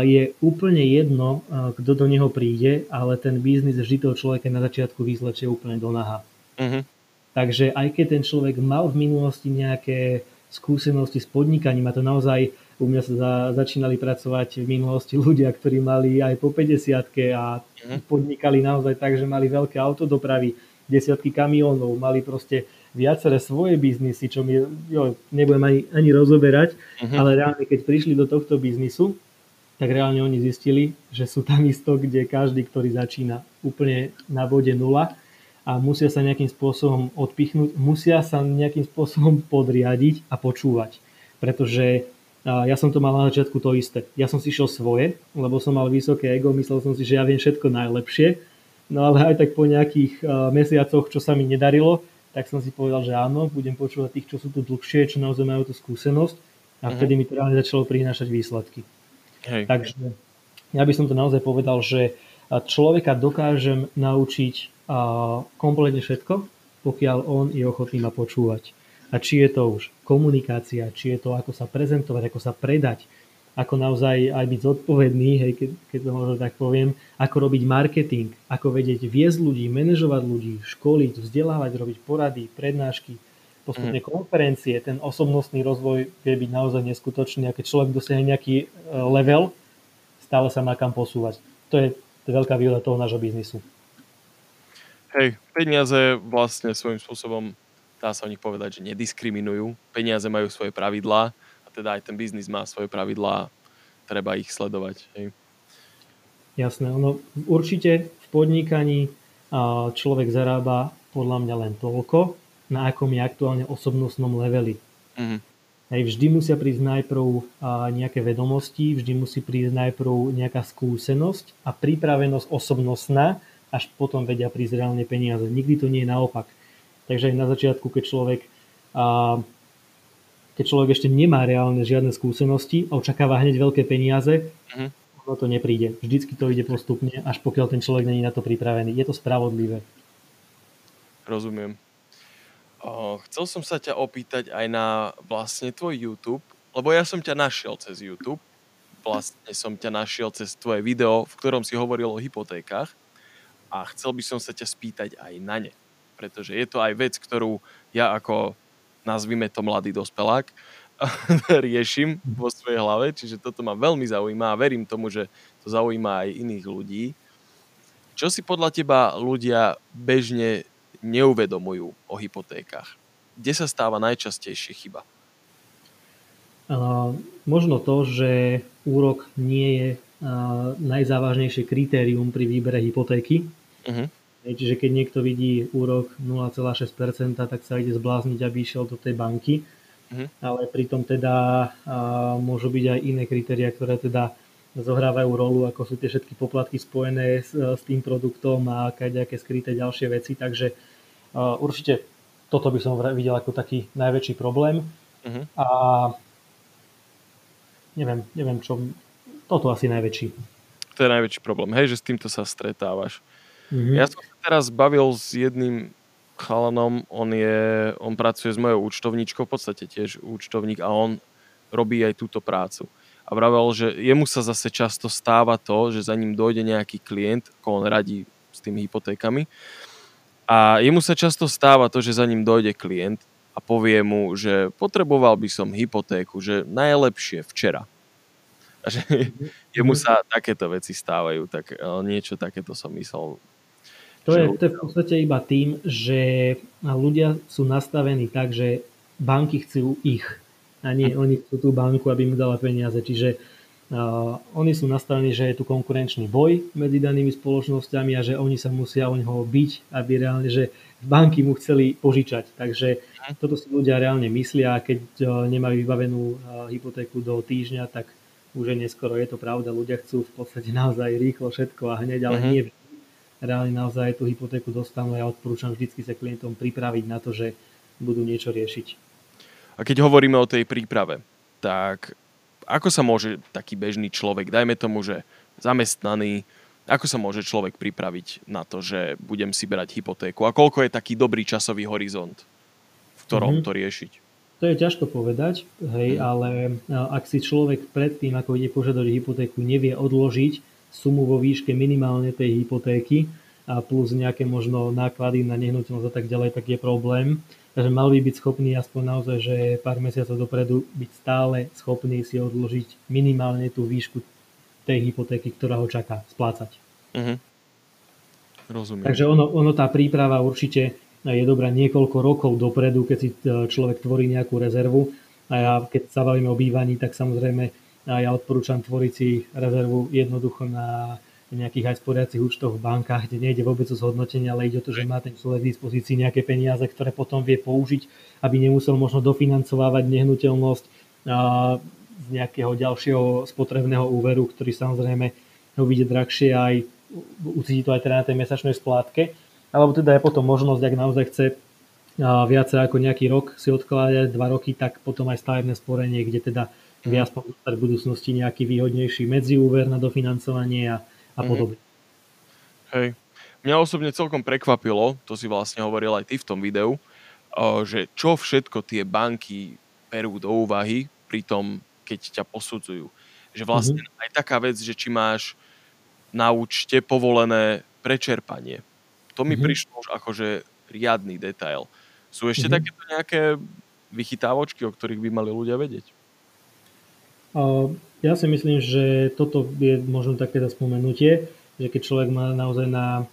S2: je úplne jedno, kto do neho príde, ale ten biznis vždy toho človeka na začiatku vyzlečie úplne do naha. Uh-huh. Takže aj keď ten človek mal v minulosti nejaké skúsenosti s podnikaním a to naozaj u mňa sa za, začínali pracovať v minulosti ľudia, ktorí mali aj po 50 a uh-huh. podnikali naozaj tak, že mali veľké autodopravy, desiatky kamiónov, mali proste viaceré svoje biznisy, čo mi jo, nebudem ani, ani rozoberať, uh-huh. ale reálne keď prišli do tohto biznisu, tak reálne oni zistili, že sú tam isto, kde každý, ktorý začína úplne na bode nula a musia sa nejakým spôsobom odpichnúť, musia sa nejakým spôsobom podriadiť a počúvať. Pretože ja som to mal na začiatku to isté. Ja som si šiel svoje, lebo som mal vysoké ego, myslel som si, že ja viem všetko najlepšie, no ale aj tak po nejakých mesiacoch, čo sa mi nedarilo, tak som si povedal, že áno, budem počúvať tých, čo sú tu dlhšie, čo naozaj majú tú skúsenosť a uh-huh. vtedy mi to reálne začalo prinášať výsledky. Hej. Takže ja by som to naozaj povedal, že človeka dokážem naučiť kompletne všetko, pokiaľ on je ochotný ma počúvať. A či je to už komunikácia, či je to ako sa prezentovať, ako sa predať, ako naozaj aj byť zodpovedný, hej, keď, keď to možno tak poviem, ako robiť marketing, ako vedieť viesť ľudí, manažovať ľudí, školiť, vzdelávať, robiť porady, prednášky, postupne mm. konferencie, ten osobnostný rozvoj vie byť naozaj neskutočný a keď človek dosiahne nejaký e, level, stále sa má kam posúvať. To je, to je veľká výhoda toho nášho biznisu.
S1: Hej, peniaze vlastne svojím spôsobom, dá sa o nich povedať, že nediskriminujú. Peniaze majú svoje pravidlá teda aj ten biznis má svoje pravidlá a treba ich sledovať. Hej.
S2: Jasné, ono určite v podnikaní človek zarába podľa mňa len toľko, na akom je aktuálne osobnostnom leveli. Mm-hmm. Hej, vždy musia prísť najprv nejaké vedomosti, vždy musí prísť najprv nejaká skúsenosť a pripravenosť osobnostná, až potom vedia prísť reálne peniaze. Nikdy to nie je naopak. Takže aj na začiatku, keď človek a, keď človek ešte nemá reálne žiadne skúsenosti a očakáva hneď veľké peniaze, uh-huh. ono to nepríde. Vždycky to ide postupne, až pokiaľ ten človek není na to pripravený. Je to spravodlivé.
S1: Rozumiem. O, chcel som sa ťa opýtať aj na vlastne tvoj YouTube, lebo ja som ťa našiel cez YouTube. Vlastne som ťa našiel cez tvoje video, v ktorom si hovoril o hypotékach a chcel by som sa ťa spýtať aj na ne. Pretože je to aj vec, ktorú ja ako nazvime to mladý dospelák, (laughs) riešim vo svojej hlave, čiže toto ma veľmi zaujíma a verím tomu, že to zaujíma aj iných ľudí. Čo si podľa teba ľudia bežne neuvedomujú o hypotékach? Kde sa stáva najčastejšie chyba?
S2: Uh, možno to, že úrok nie je uh, najzávažnejšie kritérium pri výbere hypotéky. Uh-huh. Čiže keď niekto vidí úrok 0,6%, tak sa ide zblázniť, aby išiel do tej banky. Uh-huh. Ale pritom teda a, môžu byť aj iné kritéria, ktoré teda zohrávajú rolu, ako sú tie všetky poplatky spojené s, s tým produktom a nejaké skryté ďalšie veci. Takže a, určite toto by som videl ako taký najväčší problém. Uh-huh. A neviem, neviem čo, toto asi najväčší.
S1: To je najväčší problém, hej, že s týmto sa stretávaš. Mm-hmm. Ja som sa teraz bavil s jedným chalanom, on, je, on pracuje s mojou účtovníčkou, v podstate tiež účtovník a on robí aj túto prácu. A vravel, že jemu sa zase často stáva to, že za ním dojde nejaký klient, ako on radí s tými hypotékami, a jemu sa často stáva to, že za ním dojde klient a povie mu, že potreboval by som hypotéku, že najlepšie včera. A že jemu sa takéto veci stávajú, tak e, niečo takéto som myslel.
S2: To je, to je v podstate iba tým, že ľudia sú nastavení tak, že banky chcú ich a nie oni chcú tú banku, aby mu dala peniaze. Čiže Uh, oni sú nastavení, že je tu konkurenčný boj medzi danými spoločnosťami a že oni sa musia o neho byť, aby reálne, že banky mu chceli požičať. Takže toto si ľudia reálne myslia a keď uh, nemajú vybavenú uh, hypotéku do týždňa, tak už je neskoro. Je to pravda, ľudia chcú v podstate naozaj rýchlo všetko a hneď, ale uh-huh. nie reálne naozaj tú hypotéku dostanú. Ja odporúčam vždy sa klientom pripraviť na to, že budú niečo riešiť.
S1: A keď hovoríme o tej príprave, tak ako sa môže taký bežný človek, dajme tomu, že zamestnaný, ako sa môže človek pripraviť na to, že budem si brať hypotéku a koľko je taký dobrý časový horizont, v ktorom mm-hmm. to riešiť?
S2: To je ťažko povedať, hej, mm. ale ak si človek predtým, ako ide požiadať hypotéku, nevie odložiť sumu vo výške minimálne tej hypotéky a plus nejaké možno náklady na nehnuteľnosť a tak ďalej, tak je problém. Takže mal by byť schopný aspoň naozaj, že pár mesiacov dopredu byť stále schopný si odložiť minimálne tú výšku tej hypotéky, ktorá ho čaká splácať. Uh-huh.
S1: Rozumiem.
S2: Takže ono, ono, tá príprava určite je dobrá niekoľko rokov dopredu, keď si e, človek tvorí nejakú rezervu. A ja, keď sa bavíme o bývaní, tak samozrejme ja odporúčam tvoriť si rezervu jednoducho na nejakých aj sporiacich účtoch v bankách, kde nejde vôbec o zhodnotenie, ale ide o to, že má ten človek v dispozícii nejaké peniaze, ktoré potom vie použiť, aby nemusel možno dofinancovávať nehnuteľnosť z nejakého ďalšieho spotrebného úveru, ktorý samozrejme ho vidie drahšie aj ucíti to aj teda na tej mesačnej splátke. Alebo teda je potom možnosť, ak naozaj chce viacej ako nejaký rok si odkladať, dva roky, tak potom aj stavebné sporenie, kde teda viac v budúcnosti nejaký výhodnejší medziúver na dofinancovanie a a mhm. podobne.
S1: Hej. Mňa osobne celkom prekvapilo, to si vlastne hovoril aj ty v tom videu, že čo všetko tie banky perú do úvahy pri tom, keď ťa posudzujú. Že vlastne mm-hmm. aj taká vec, že či máš na účte povolené prečerpanie. To mi mm-hmm. prišlo už akože riadny detail. Sú ešte mm-hmm. takéto nejaké vychytávočky, o ktorých by mali ľudia vedieť?
S2: Ja si myslím, že toto je možno také spomenutie, že keď človek má naozaj na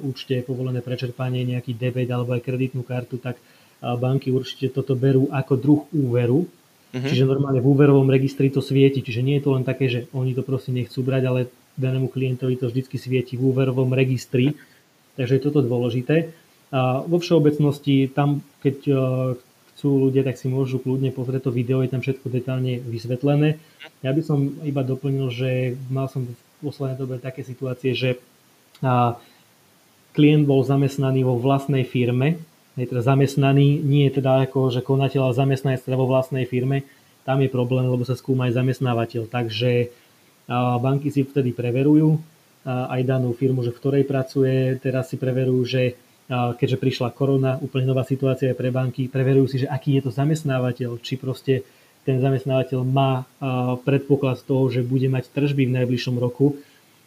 S2: účte povolené prečerpanie nejaký debet alebo aj kreditnú kartu, tak banky určite toto berú ako druh úveru. Uh-huh. Čiže normálne v úverovom registri to svieti. Čiže nie je to len také, že oni to proste nechcú brať, ale danému klientovi to vždy svieti v úverovom registri. Takže je toto dôležité. A vo všeobecnosti tam, keď chcú ľudia, tak si môžu kľudne pozrieť to video, je tam všetko detálne vysvetlené. Ja by som iba doplnil, že mal som v poslednej dobe také situácie, že a, klient bol zamestnaný vo vlastnej firme, je teda zamestnaný, nie je teda ako, že konateľ, ale zamestnanec teda vo vlastnej firme, tam je problém, lebo sa skúma aj zamestnávateľ. Takže a, banky si vtedy preverujú a, aj danú firmu, že v ktorej pracuje, teraz si preverujú, že keďže prišla korona, úplne nová situácia pre banky, preverujú si, že aký je to zamestnávateľ, či proste ten zamestnávateľ má predpoklad toho, že bude mať tržby v najbližšom roku,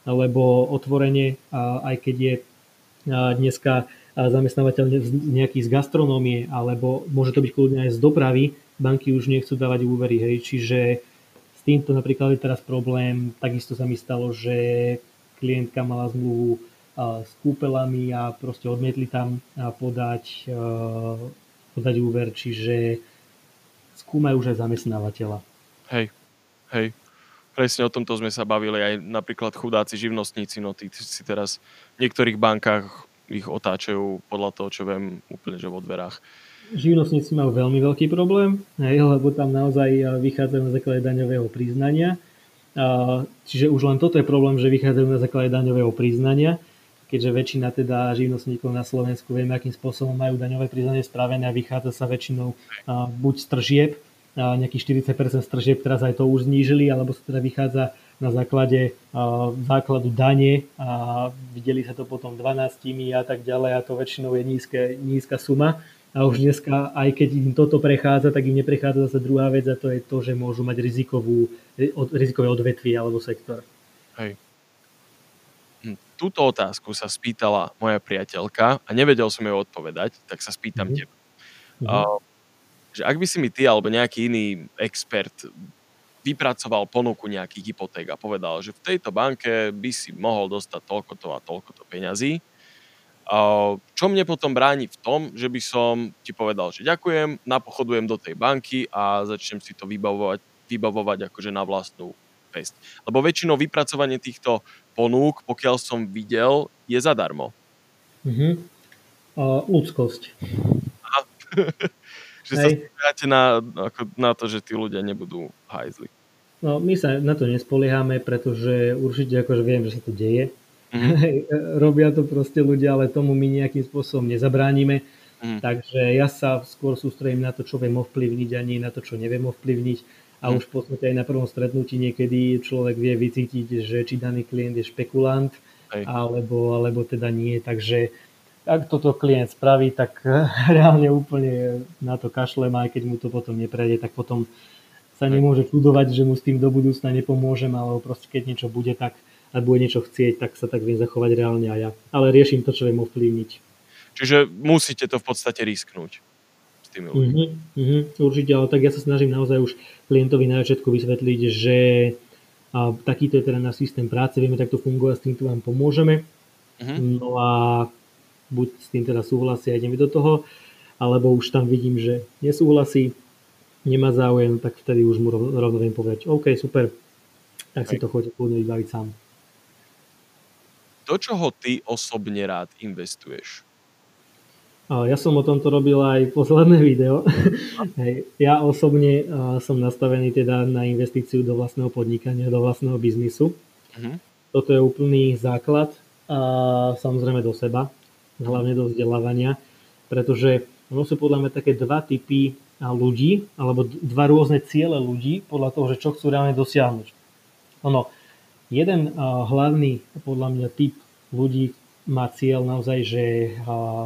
S2: lebo otvorenie, aj keď je dneska zamestnávateľ nejaký z gastronómie, alebo môže to byť kľudne aj z dopravy, banky už nechcú dávať úvery. Hej. Čiže s týmto napríklad je teraz problém. Takisto sa mi stalo, že klientka mala zmluvu s kúpelami a proste odmietli tam podať, podať úver, čiže skúmajú už aj zamestnávateľa.
S1: Hej, hej. Presne o tomto sme sa bavili aj napríklad chudáci živnostníci, no tí si teraz v niektorých bankách ich otáčajú podľa toho, čo viem, úplne že vo dverách.
S2: Živnostníci majú veľmi veľký problém, hej, lebo tam naozaj vychádzajú na základe daňového priznania. Čiže už len toto je problém, že vychádzajú na základe daňového priznania keďže väčšina teda živnostníkov na Slovensku vieme, akým spôsobom majú daňové priznanie spravené a vychádza sa väčšinou buď z tržieb, nejakých 40% stržieb, teraz aj to už znížili, alebo sa teda vychádza na základe základu dane a videli sa to potom 12 a tak ďalej a to väčšinou je nízke, nízka suma. A už dneska, aj keď im toto prechádza, tak im neprechádza zase druhá vec a to je to, že môžu mať rizikovú, rizikové odvetvie alebo sektor. Hej.
S1: Túto otázku sa spýtala moja priateľka a nevedel som jej odpovedať, tak sa spýtam mm-hmm. teba. Uh, že ak by si mi ty alebo nejaký iný expert vypracoval ponuku nejakých hypoték a povedal, že v tejto banke by si mohol dostať toľko to a toľko to peňazí, čo mne potom bráni v tom, že by som ti povedal, že ďakujem, napochodujem do tej banky a začnem si to vybavovať, vybavovať akože na vlastnú pesť. Lebo väčšinou vypracovanie týchto ponúk, pokiaľ som videl, je zadarmo.
S2: Mm-hmm. Uh, ľudskosť. (laughs)
S1: že Hej. sa na, ako, na to, že tí ľudia nebudú hajzli.
S2: No, my sa na to nespoliehame, pretože určite akože viem, že sa to deje. (laughs) Mm-hmm. Robia to proste ľudia, ale tomu my nejakým spôsobom nezabránime. Mm. Takže ja sa skôr sústredím na to, čo viem ovplyvniť, ani na to, čo neviem ovplyvniť. A už v podstate aj na prvom stretnutí niekedy človek vie vycítiť, že či daný klient je špekulant, alebo, alebo teda nie. Takže ak toto klient spraví, tak (laughs) reálne úplne na to kašlem, aj keď mu to potom neprejde, tak potom sa nemôže čudovať, že mu s tým do budúcna nepomôžem, alebo proste keď niečo bude, tak ak bude niečo chcieť, tak sa tak viem zachovať reálne aj ja. Ale riešim to, čo viem ovplyvniť.
S1: Čiže musíte to v podstate risknúť s tými ľuďmi.
S2: Mm-hmm, mm-hmm, určite, ale tak ja sa snažím naozaj už klientovi na začiatku vysvetliť, že a takýto je teda náš systém práce, vieme takto fungovať, s týmto vám pomôžeme. Mm-hmm. No a buď s tým teda súhlasí a ideme do toho, alebo už tam vidím, že nesúhlasí, nemá záujem, tak vtedy už mu rovno viem povedať, OK, super, tak si to chodí kľudne vybaviť sám.
S1: Do čoho ty osobne rád investuješ?
S2: Ja som o tomto robil aj posledné video. (laughs) ja osobne som nastavený teda na investíciu do vlastného podnikania, do vlastného biznisu. Uh-huh. Toto je úplný základ a samozrejme do seba hlavne do vzdelávania, pretože ono sú podľa mňa také dva typy ľudí, alebo dva rôzne ciele ľudí podľa toho, že čo chcú reálne dosiahnuť. Ono, jeden hlavný podľa mňa typ ľudí má cieľ naozaj, že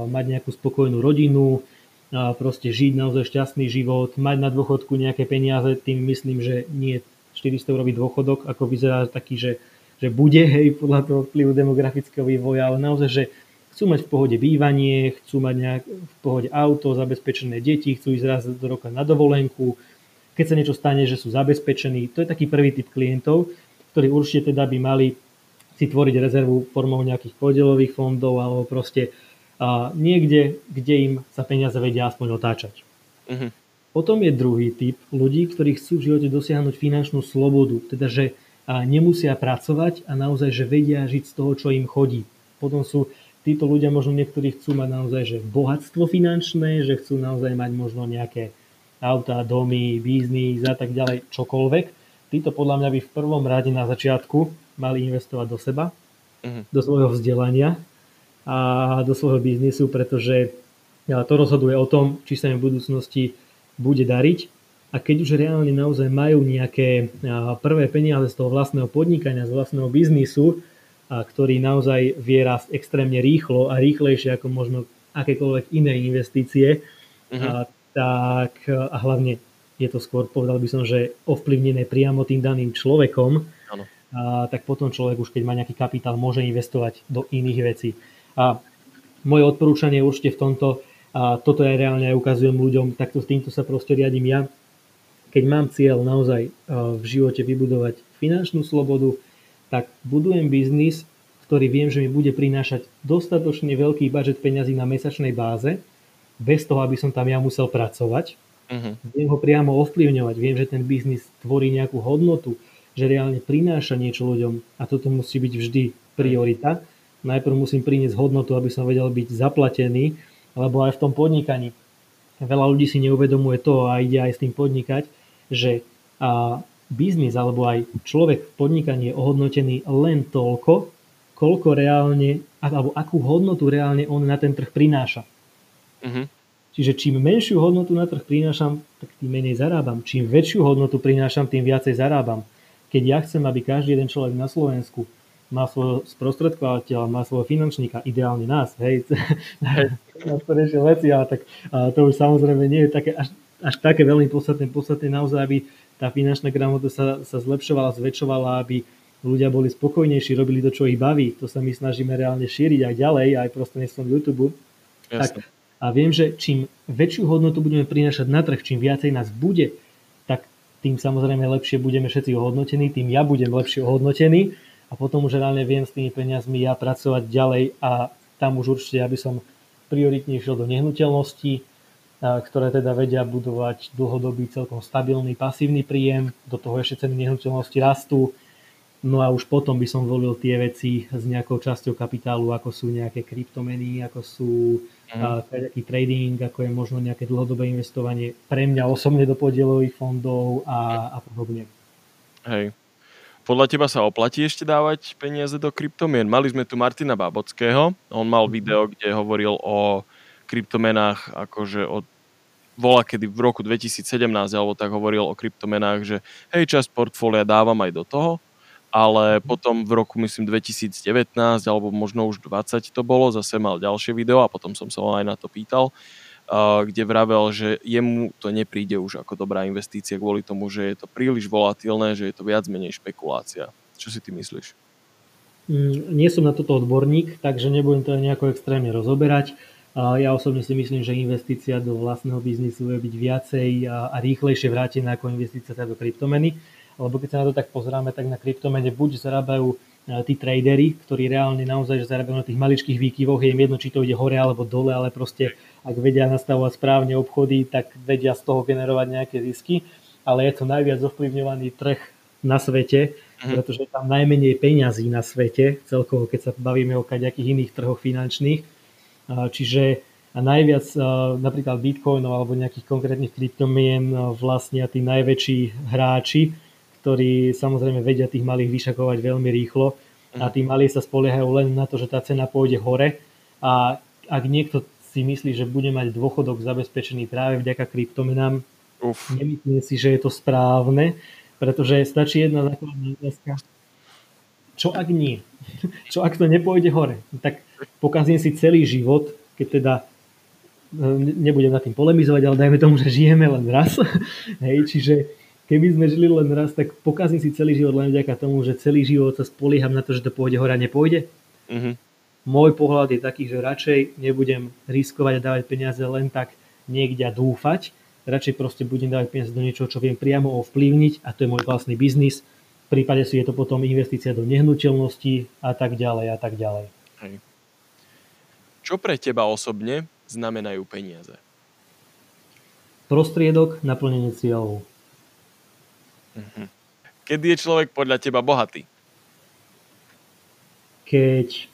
S2: mať nejakú spokojnú rodinu, proste žiť naozaj šťastný život, mať na dôchodku nejaké peniaze, tým myslím, že nie 400 eurový dôchodok, ako vyzerá taký, že, že bude, hej, podľa toho vplyvu demografického vývoja, ale naozaj, že chcú mať v pohode bývanie, chcú mať nejak v pohode auto, zabezpečené deti, chcú ísť raz do roka na dovolenku, keď sa niečo stane, že sú zabezpečení. To je taký prvý typ klientov, ktorí určite teda by mali si tvoriť rezervu formou nejakých podielových fondov alebo proste a niekde, kde im sa peniaze vedia aspoň otáčať. Uh-huh. Potom je druhý typ ľudí, ktorí chcú v živote dosiahnuť finančnú slobodu, teda že nemusia pracovať a naozaj, že vedia žiť z toho, čo im chodí. Potom sú títo ľudia možno niektorí chcú mať naozaj že bohatstvo finančné, že chcú naozaj mať možno nejaké auta, domy, biznis a tak ďalej, čokoľvek. Títo podľa mňa by v prvom rade na začiatku mali investovať do seba, uh-huh. do svojho vzdelania a do svojho biznisu, pretože to rozhoduje o tom, či sa im v budúcnosti bude dariť a keď už reálne naozaj majú nejaké prvé peniaze z toho vlastného podnikania, z vlastného biznisu, a ktorý naozaj vie rásť extrémne rýchlo a rýchlejšie ako možno akékoľvek iné investície, uh-huh. a, tak a hlavne je to skôr, povedal by som, že ovplyvnené priamo tým daným človekom, A, tak potom človek už keď má nejaký kapitál, môže investovať do iných vecí. A moje odporúčanie určite v tomto, a toto ja reálne aj ukazujem ľuďom, takto s týmto sa proste riadím ja. Keď mám cieľ naozaj v živote vybudovať finančnú slobodu, tak budujem biznis, ktorý viem, že mi bude prinášať dostatočne veľký budget peňazí na mesačnej báze, bez toho, aby som tam ja musel pracovať. Uh-huh. Viem ho priamo ovplyvňovať, viem, že ten biznis tvorí nejakú hodnotu, že reálne prináša niečo ľuďom a toto musí byť vždy priorita. Najprv musím priniesť hodnotu, aby som vedel byť zaplatený, alebo aj v tom podnikaní. Veľa ľudí si neuvedomuje to a ide aj s tým podnikať, že a biznis alebo aj človek v podnikaní je ohodnotený len toľko, koľko reálne, alebo akú hodnotu reálne on na ten trh prináša. Uh-huh. Čiže čím menšiu hodnotu na trh prinášam, tak tým menej zarábam. Čím väčšiu hodnotu prinášam, tým viacej zarábam. Keď ja chcem, aby každý jeden človek na Slovensku má svojho sprostredkovateľa, má svojho finančníka, ideálne nás, hej, nás to riešia veci, ale tak a to už samozrejme nie je také, až, až také veľmi podstatné, podstatné naozaj, aby tá finančná gramotnosť sa, sa zlepšovala, zväčšovala, aby ľudia boli spokojnejší, robili to, čo ich baví. To sa my snažíme reálne šíriť aj ďalej, aj prostredníctvom YouTube. Tak a viem, že čím väčšiu hodnotu budeme prinášať na trh, čím viacej nás bude, tým samozrejme lepšie budeme všetci ohodnotení, tým ja budem lepšie ohodnotený a potom už reálne viem s tými peniazmi ja pracovať ďalej a tam už určite, aby som prioritne išiel do nehnuteľností, ktoré teda vedia budovať dlhodobý celkom stabilný pasívny príjem, do toho ešte ceny nehnuteľnosti rastú, No a už potom by som volil tie veci s nejakou časťou kapitálu, ako sú nejaké kryptomeny, ako sú mm. Uh, trading, ako je možno nejaké dlhodobé investovanie pre mňa osobne do podielových fondov a, a podobne.
S1: Hej. Podľa teba sa oplatí ešte dávať peniaze do kryptomien? Mali sme tu Martina Babockého, on mal mhm. video, kde hovoril o kryptomenách akože od vola kedy v roku 2017 alebo tak hovoril o kryptomenách, že hej, časť portfólia dávam aj do toho, ale potom v roku myslím 2019 alebo možno už 20 to bolo, zase mal ďalšie video a potom som sa ho aj na to pýtal, kde vravel, že jemu to nepríde už ako dobrá investícia kvôli tomu, že je to príliš volatilné, že je to viac menej špekulácia. Čo si ty myslíš?
S2: Mm, nie som na toto odborník, takže nebudem to nejako extrémne rozoberať. Ja osobne si myslím, že investícia do vlastného biznisu je byť viacej a rýchlejšie vrátená ako investícia do kryptomeny lebo keď sa na to tak pozráme, tak na kryptomene buď zarábajú e, tí tradery, ktorí reálne naozaj zarábajú na tých maličkých výkyvoch, je im jedno, či to ide hore alebo dole, ale proste ak vedia nastavovať správne obchody, tak vedia z toho generovať nejaké zisky, ale je to najviac ovplyvňovaný trh na svete, mhm. pretože je tam najmenej peňazí na svete, celkovo keď sa bavíme o kaďakých iných trhoch finančných. Čiže a najviac napríklad bitcoinov alebo nejakých konkrétnych kryptomien vlastnia tí najväčší hráči, ktorí samozrejme vedia tých malých vyšakovať veľmi rýchlo a mhm. tí malí sa spoliehajú len na to, že tá cena pôjde hore a ak niekto si myslí, že bude mať dôchodok zabezpečený práve vďaka kryptomenám, Uf. nemyslím si, že je to správne, pretože stačí jedna základná otázka. Čo ak nie? (laughs) Čo ak to nepôjde hore? Tak pokazím si celý život, keď teda e, nebudem nad tým polemizovať, ale dajme tomu, že žijeme len raz. (laughs) Hej, čiže keby sme žili len raz, tak pokazím si celý život len vďaka tomu, že celý život sa spolieham na to, že to pôjde hore a nepôjde. Mm-hmm. Môj pohľad je taký, že radšej nebudem riskovať a dávať peniaze len tak niekde a dúfať. Radšej proste budem dávať peniaze do niečoho, čo viem priamo ovplyvniť a to je môj vlastný biznis. V prípade si je to potom investícia do nehnuteľnosti a tak ďalej a tak ďalej. Hej.
S1: Čo pre teba osobne znamenajú peniaze?
S2: Prostriedok na plnenie cieľov.
S1: Mhm. Kedy je človek podľa teba bohatý?
S2: Keď,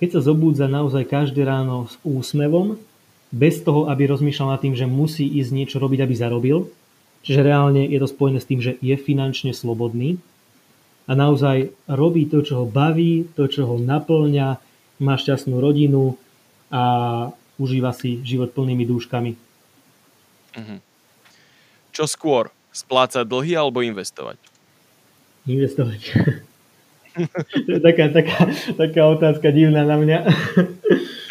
S2: keď sa zobúdza naozaj každé ráno s úsmevom, bez toho, aby rozmýšľal nad tým, že musí ísť niečo robiť, aby zarobil. Čiže reálne je to spojené s tým, že je finančne slobodný a naozaj robí to, čo ho baví, to, čo ho naplňa, má šťastnú rodinu a užíva si život plnými dúškami.
S1: Uh-huh. Čo skôr, splácať dlhy alebo investovať?
S2: Investovať. taká, taká, taká otázka divná na mňa.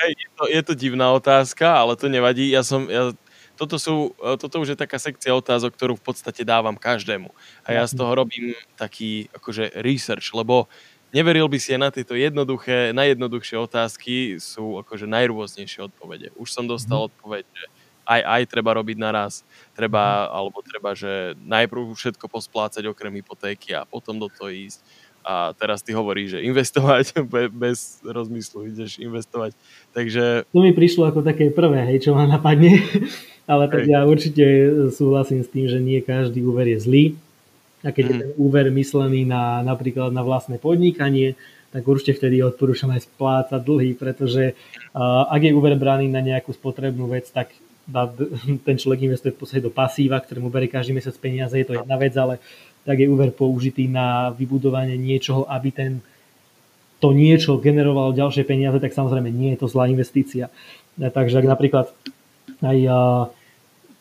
S1: Hej, je, to, je to divná otázka, ale to nevadí. Ja som, ja, toto, sú, toto už je taká sekcia otázok, ktorú v podstate dávam každému. A ja z toho robím taký akože research, lebo neveril by si aj na tieto jednoduché, najjednoduchšie otázky sú akože najrôznejšie odpovede. Už som dostal mhm. odpoveď, že aj, aj treba robiť naraz. Treba, mhm. alebo treba, že najprv všetko posplácať okrem hypotéky a potom do toho ísť. A teraz ty hovoríš, že investovať (laughs) bez rozmyslu, ideš investovať. Takže...
S2: To mi prišlo ako také prvé, hej, čo ma napadne. (laughs) Ale tak ja určite súhlasím s tým, že nie každý úver je zlý. A keď mm. je mhm. ten úver myslený na napríklad na vlastné podnikanie, tak určite vtedy odporúčam aj splácať dlhy, pretože uh, ak je úver braný na nejakú spotrebnú vec, tak (laughs) ten človek investuje v podstate do pasíva, ktorému berie každý mesiac peniaze, je to jedna vec, ale tak je úver použitý na vybudovanie niečoho, aby ten to niečo generovalo ďalšie peniaze, tak samozrejme nie je to zlá investícia. Takže ak napríklad aj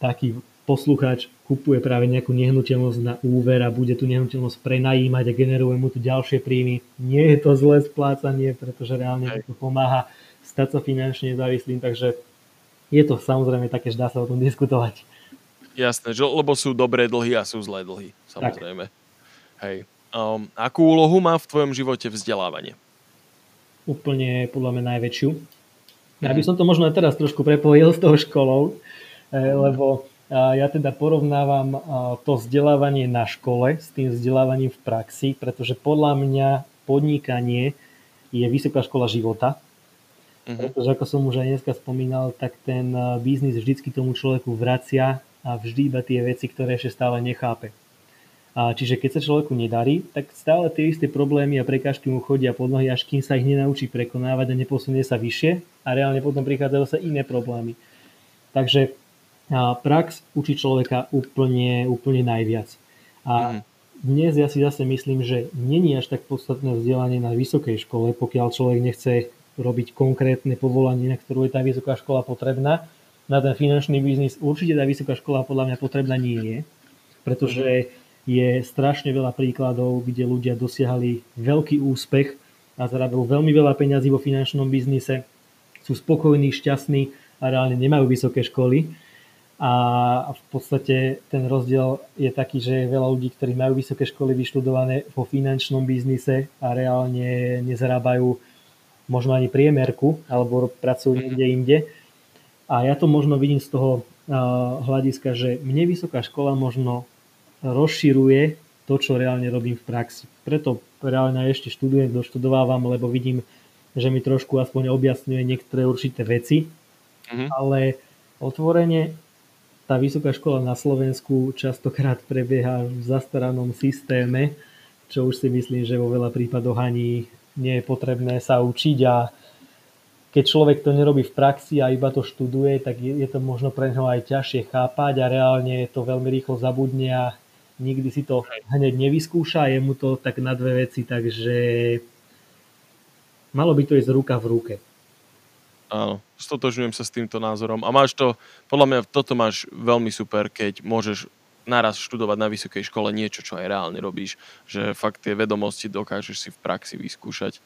S2: taký poslucháč kupuje práve nejakú nehnuteľnosť na úver a bude tú nehnuteľnosť prenajímať a generuje mu tu ďalšie príjmy. Nie je to zlé splácanie, pretože reálne to pomáha stať sa finančne závislým, takže je to samozrejme také, že dá sa o tom diskutovať.
S1: Jasné, že, lebo sú dobré dlhy a sú zlé dlhy, samozrejme. Tak. Hej. Um, akú úlohu má v tvojom živote vzdelávanie?
S2: Úplne podľa mňa najväčšiu. Ja by mhm. som to možno aj teraz trošku prepojil s tou školou, eh, lebo ja teda porovnávam to vzdelávanie na škole s tým vzdelávaním v praxi, pretože podľa mňa podnikanie je vysoká škola života. Uh-huh. Pretože ako som už aj dneska spomínal, tak ten biznis vždycky tomu človeku vracia a vždy iba tie veci, ktoré ešte stále nechápe. A čiže keď sa človeku nedarí, tak stále tie isté problémy a prekážky mu chodia pod nohy, až kým sa ich nenaučí prekonávať a neposunie sa vyššie a reálne potom prichádzajú sa iné problémy. Takže a prax učí človeka úplne, úplne najviac. A mm. dnes ja si zase myslím, že není až tak podstatné vzdelanie na vysokej škole, pokiaľ človek nechce robiť konkrétne povolanie, na ktorú je tá vysoká škola potrebná. Na ten finančný biznis určite tá vysoká škola podľa mňa potrebná nie je, pretože mm je strašne veľa príkladov, kde ľudia dosiahli veľký úspech a zarábajú veľmi veľa peňazí vo finančnom biznise, sú spokojní, šťastní a reálne nemajú vysoké školy. A v podstate ten rozdiel je taký, že je veľa ľudí, ktorí majú vysoké školy vyštudované vo finančnom biznise a reálne nezarábajú možno ani priemerku alebo pracujú niekde inde. A ja to možno vidím z toho hľadiska, že mne vysoká škola možno rozširuje to, čo reálne robím v praxi. Preto reálne ešte študujem, doštudovávam, lebo vidím, že mi trošku aspoň objasňuje niektoré určité veci, mm-hmm. ale otvorene tá vysoká škola na Slovensku častokrát prebieha v zastaranom systéme, čo už si myslím, že vo veľa prípadoch ani nie je potrebné sa učiť a keď človek to nerobí v praxi a iba to študuje, tak je, to možno pre neho aj ťažšie chápať a reálne to veľmi rýchlo zabudne a nikdy si to hneď nevyskúša, je mu to tak na dve veci, takže malo by to ísť ruka v ruke.
S1: Áno, stotožňujem sa s týmto názorom. A máš to, podľa mňa toto máš veľmi super, keď môžeš naraz študovať na vysokej škole niečo, čo aj reálne robíš. Že fakt tie vedomosti dokážeš si v praxi vyskúšať.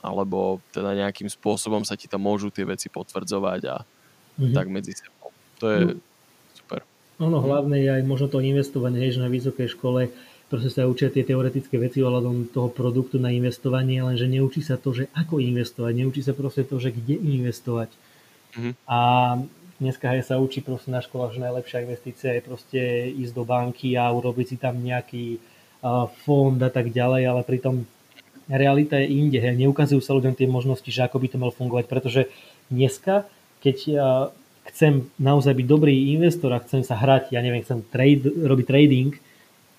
S1: Alebo teda nejakým spôsobom sa ti tam môžu tie veci potvrdzovať a mm-hmm. tak medzi sebou. To je, no
S2: ono hlavné je aj možno to investovanie, že na vysokej škole proste sa učia tie teoretické veci ohľadom toho produktu na investovanie, lenže neučí sa to, že ako investovať, neučí sa proste to, že kde investovať. Mm-hmm. A dneska aj sa učí proste na školách, že najlepšia investícia je proste ísť do banky a urobiť si tam nejaký fond a tak ďalej, ale pritom realita je inde. Hej. Neukazujú sa ľuďom tie možnosti, že ako by to malo fungovať, pretože dneska, keď uh, chcem naozaj byť dobrý investor a chcem sa hrať, ja neviem, chcem trade, robiť trading,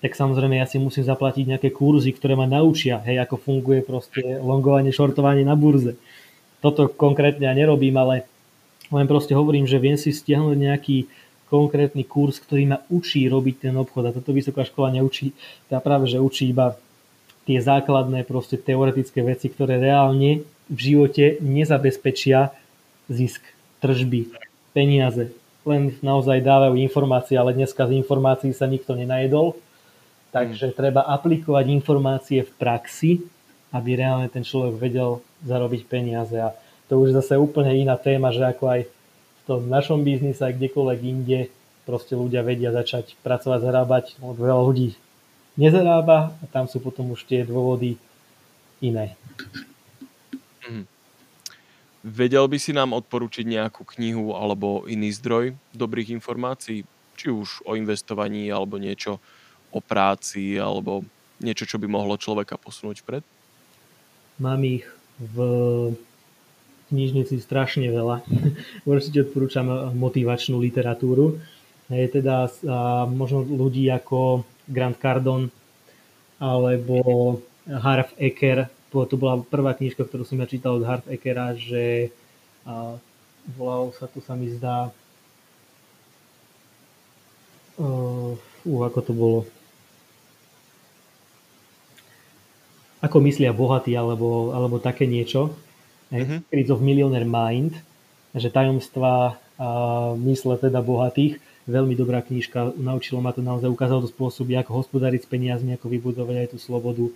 S2: tak samozrejme ja si musím zaplatiť nejaké kurzy, ktoré ma naučia, hej, ako funguje proste longovanie, shortovanie na burze. Toto konkrétne ja nerobím, ale len proste hovorím, že viem si stiahnuť nejaký konkrétny kurz, ktorý ma učí robiť ten obchod a toto vysoká škola neučí, tá práve, že učí iba tie základné proste teoretické veci, ktoré reálne v živote nezabezpečia zisk, tržby, peniaze. Len naozaj dávajú informácie, ale dneska z informácií sa nikto nenajedol. Takže treba aplikovať informácie v praxi, aby reálne ten človek vedel zarobiť peniaze. A to už zase úplne iná téma, že ako aj v tom našom biznise, aj kdekoľvek inde, proste ľudia vedia začať pracovať, zarábať, lebo veľa ľudí nezarába a tam sú potom už tie dôvody iné.
S1: Mm. Vedel by si nám odporučiť nejakú knihu alebo iný zdroj dobrých informácií? Či už o investovaní, alebo niečo o práci, alebo niečo, čo by mohlo človeka posunúť vpred?
S2: Mám ich v knižnici strašne veľa. (laughs) Určite odporúčam motivačnú literatúru. Je teda možno ľudí ako Grant Cardon alebo Harv Eker, to bola prvá knižka, ktorú som ja čítal od Hart Ekera, že a, volal sa tu sa mi zdá uh, ako to bolo ako myslia bohatí alebo, alebo také niečo mm-hmm. Secrets of Millionaire Mind že tajomstva a mysle teda bohatých. Veľmi dobrá knižka, naučilo ma to naozaj, ukázalo to spôsob, ako hospodáriť s peniazmi, ako vybudovať aj tú slobodu.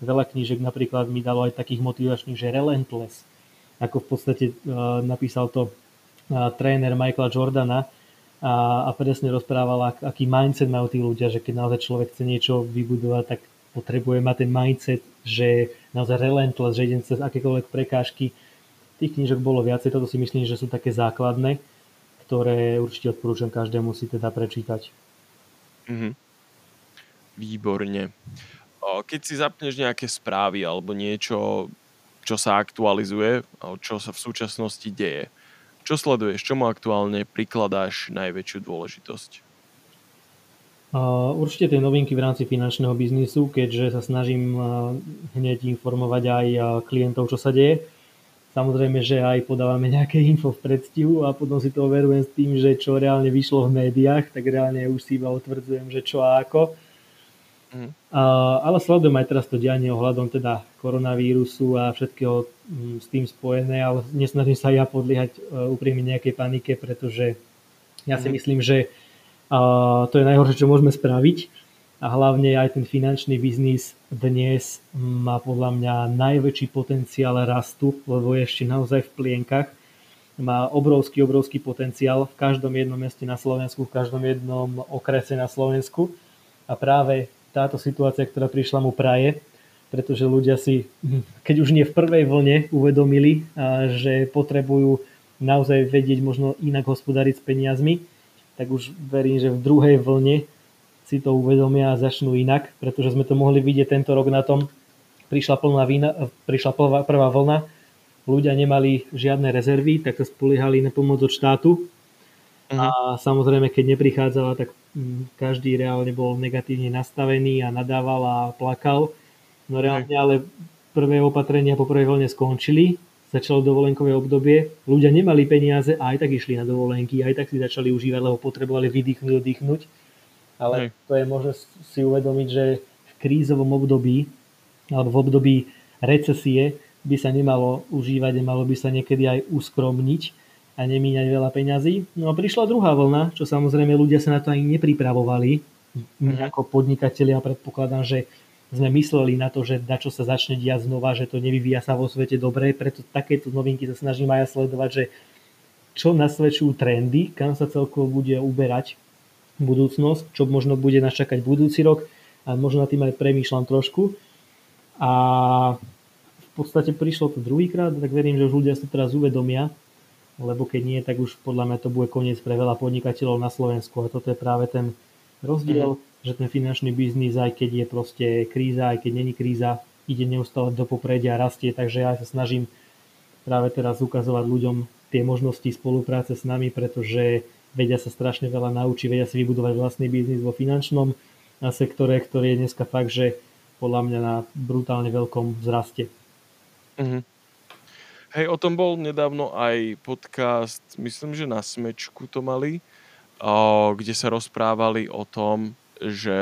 S2: Veľa knížek napríklad mi dalo aj takých motivačných, že relentless, ako v podstate uh, napísal to uh, tréner Michaela Jordana a, a presne rozprával, ak, aký mindset majú tí ľudia, že keď naozaj človek chce niečo vybudovať, tak potrebuje mať ten mindset, že naozaj relentless, že idem cez akékoľvek prekážky, Tých knížok bolo viacej, toto si myslím, že sú také základné, ktoré určite odporúčam každému si teda prečítať.
S1: Mm-hmm. Výborne. Keď si zapneš nejaké správy alebo niečo, čo sa aktualizuje, čo sa v súčasnosti deje, čo sleduješ, čomu aktuálne prikladáš najväčšiu dôležitosť?
S2: Určite tie novinky v rámci finančného biznisu, keďže sa snažím hneď informovať aj klientov, čo sa deje Samozrejme, že aj podávame nejaké info v predstihu a potom si to overujem s tým, že čo reálne vyšlo v médiách, tak reálne už si iba otvrdzujem, že čo a ako. Mm. A, ale sledujem aj teraz to dianie ohľadom teda koronavírusu a všetkého mm, s tým spojené, ale nesnažím sa ja podliehať uh, úprimne nejakej panike, pretože ja si mm. myslím, že uh, to je najhoršie, čo môžeme spraviť a hlavne aj ten finančný biznis dnes má podľa mňa najväčší potenciál rastu, lebo je ešte naozaj v plienkach. Má obrovský, obrovský potenciál v každom jednom meste na Slovensku, v každom jednom okrese na Slovensku. A práve táto situácia, ktorá prišla mu praje, pretože ľudia si, keď už nie v prvej vlne, uvedomili, že potrebujú naozaj vedieť možno inak hospodariť s peniazmi, tak už verím, že v druhej vlne si to uvedomia a začnú inak, pretože sme to mohli vidieť tento rok na tom, prišla, plná vína, prišla prvá, prvá vlna, ľudia nemali žiadne rezervy, tak sa spoliehali na pomoc od štátu. Uh-huh. a samozrejme, keď neprichádzala, tak mm, každý reálne bol negatívne nastavený a nadával a plakal. No reálne ale prvé opatrenia po prvej vlne skončili, začalo dovolenkové obdobie, ľudia nemali peniaze a aj tak išli na dovolenky, aj tak si začali užívať, lebo potrebovali vydýchnuť, oddychnúť ale Hej. to je možné si uvedomiť, že v krízovom období alebo v období recesie by sa nemalo užívať, nemalo by sa niekedy aj uskromniť a nemíňať veľa peňazí. No a prišla druhá vlna, čo samozrejme ľudia sa na to ani nepripravovali. My mhm. ako podnikatelia predpokladám, že sme mysleli na to, že na čo sa začne diať znova, že to nevyvíja sa vo svete dobre, preto takéto novinky sa snažím aj sledovať, že čo nasvedčujú trendy, kam sa celkovo bude uberať budúcnosť, čo možno bude nás čakať budúci rok a možno na tým aj premýšľam trošku. A v podstate prišlo to druhýkrát, tak verím, že už ľudia sa teraz uvedomia, lebo keď nie, tak už podľa mňa to bude koniec pre veľa podnikateľov na Slovensku a toto je práve ten rozdiel, mm. Že ten finančný biznis, aj keď je proste kríza, aj keď není kríza, ide neustále do popredia a rastie, takže ja sa snažím práve teraz ukazovať ľuďom tie možnosti spolupráce s nami, pretože vedia sa strašne veľa naučiť, vedia si vybudovať vlastný biznis vo finančnom sektore, ktorý je dneska fakt, že podľa mňa na brutálne veľkom vzraste.
S1: Mm-hmm. Hej, o tom bol nedávno aj podcast, myslím, že na Smečku to mali, o, kde sa rozprávali o tom, že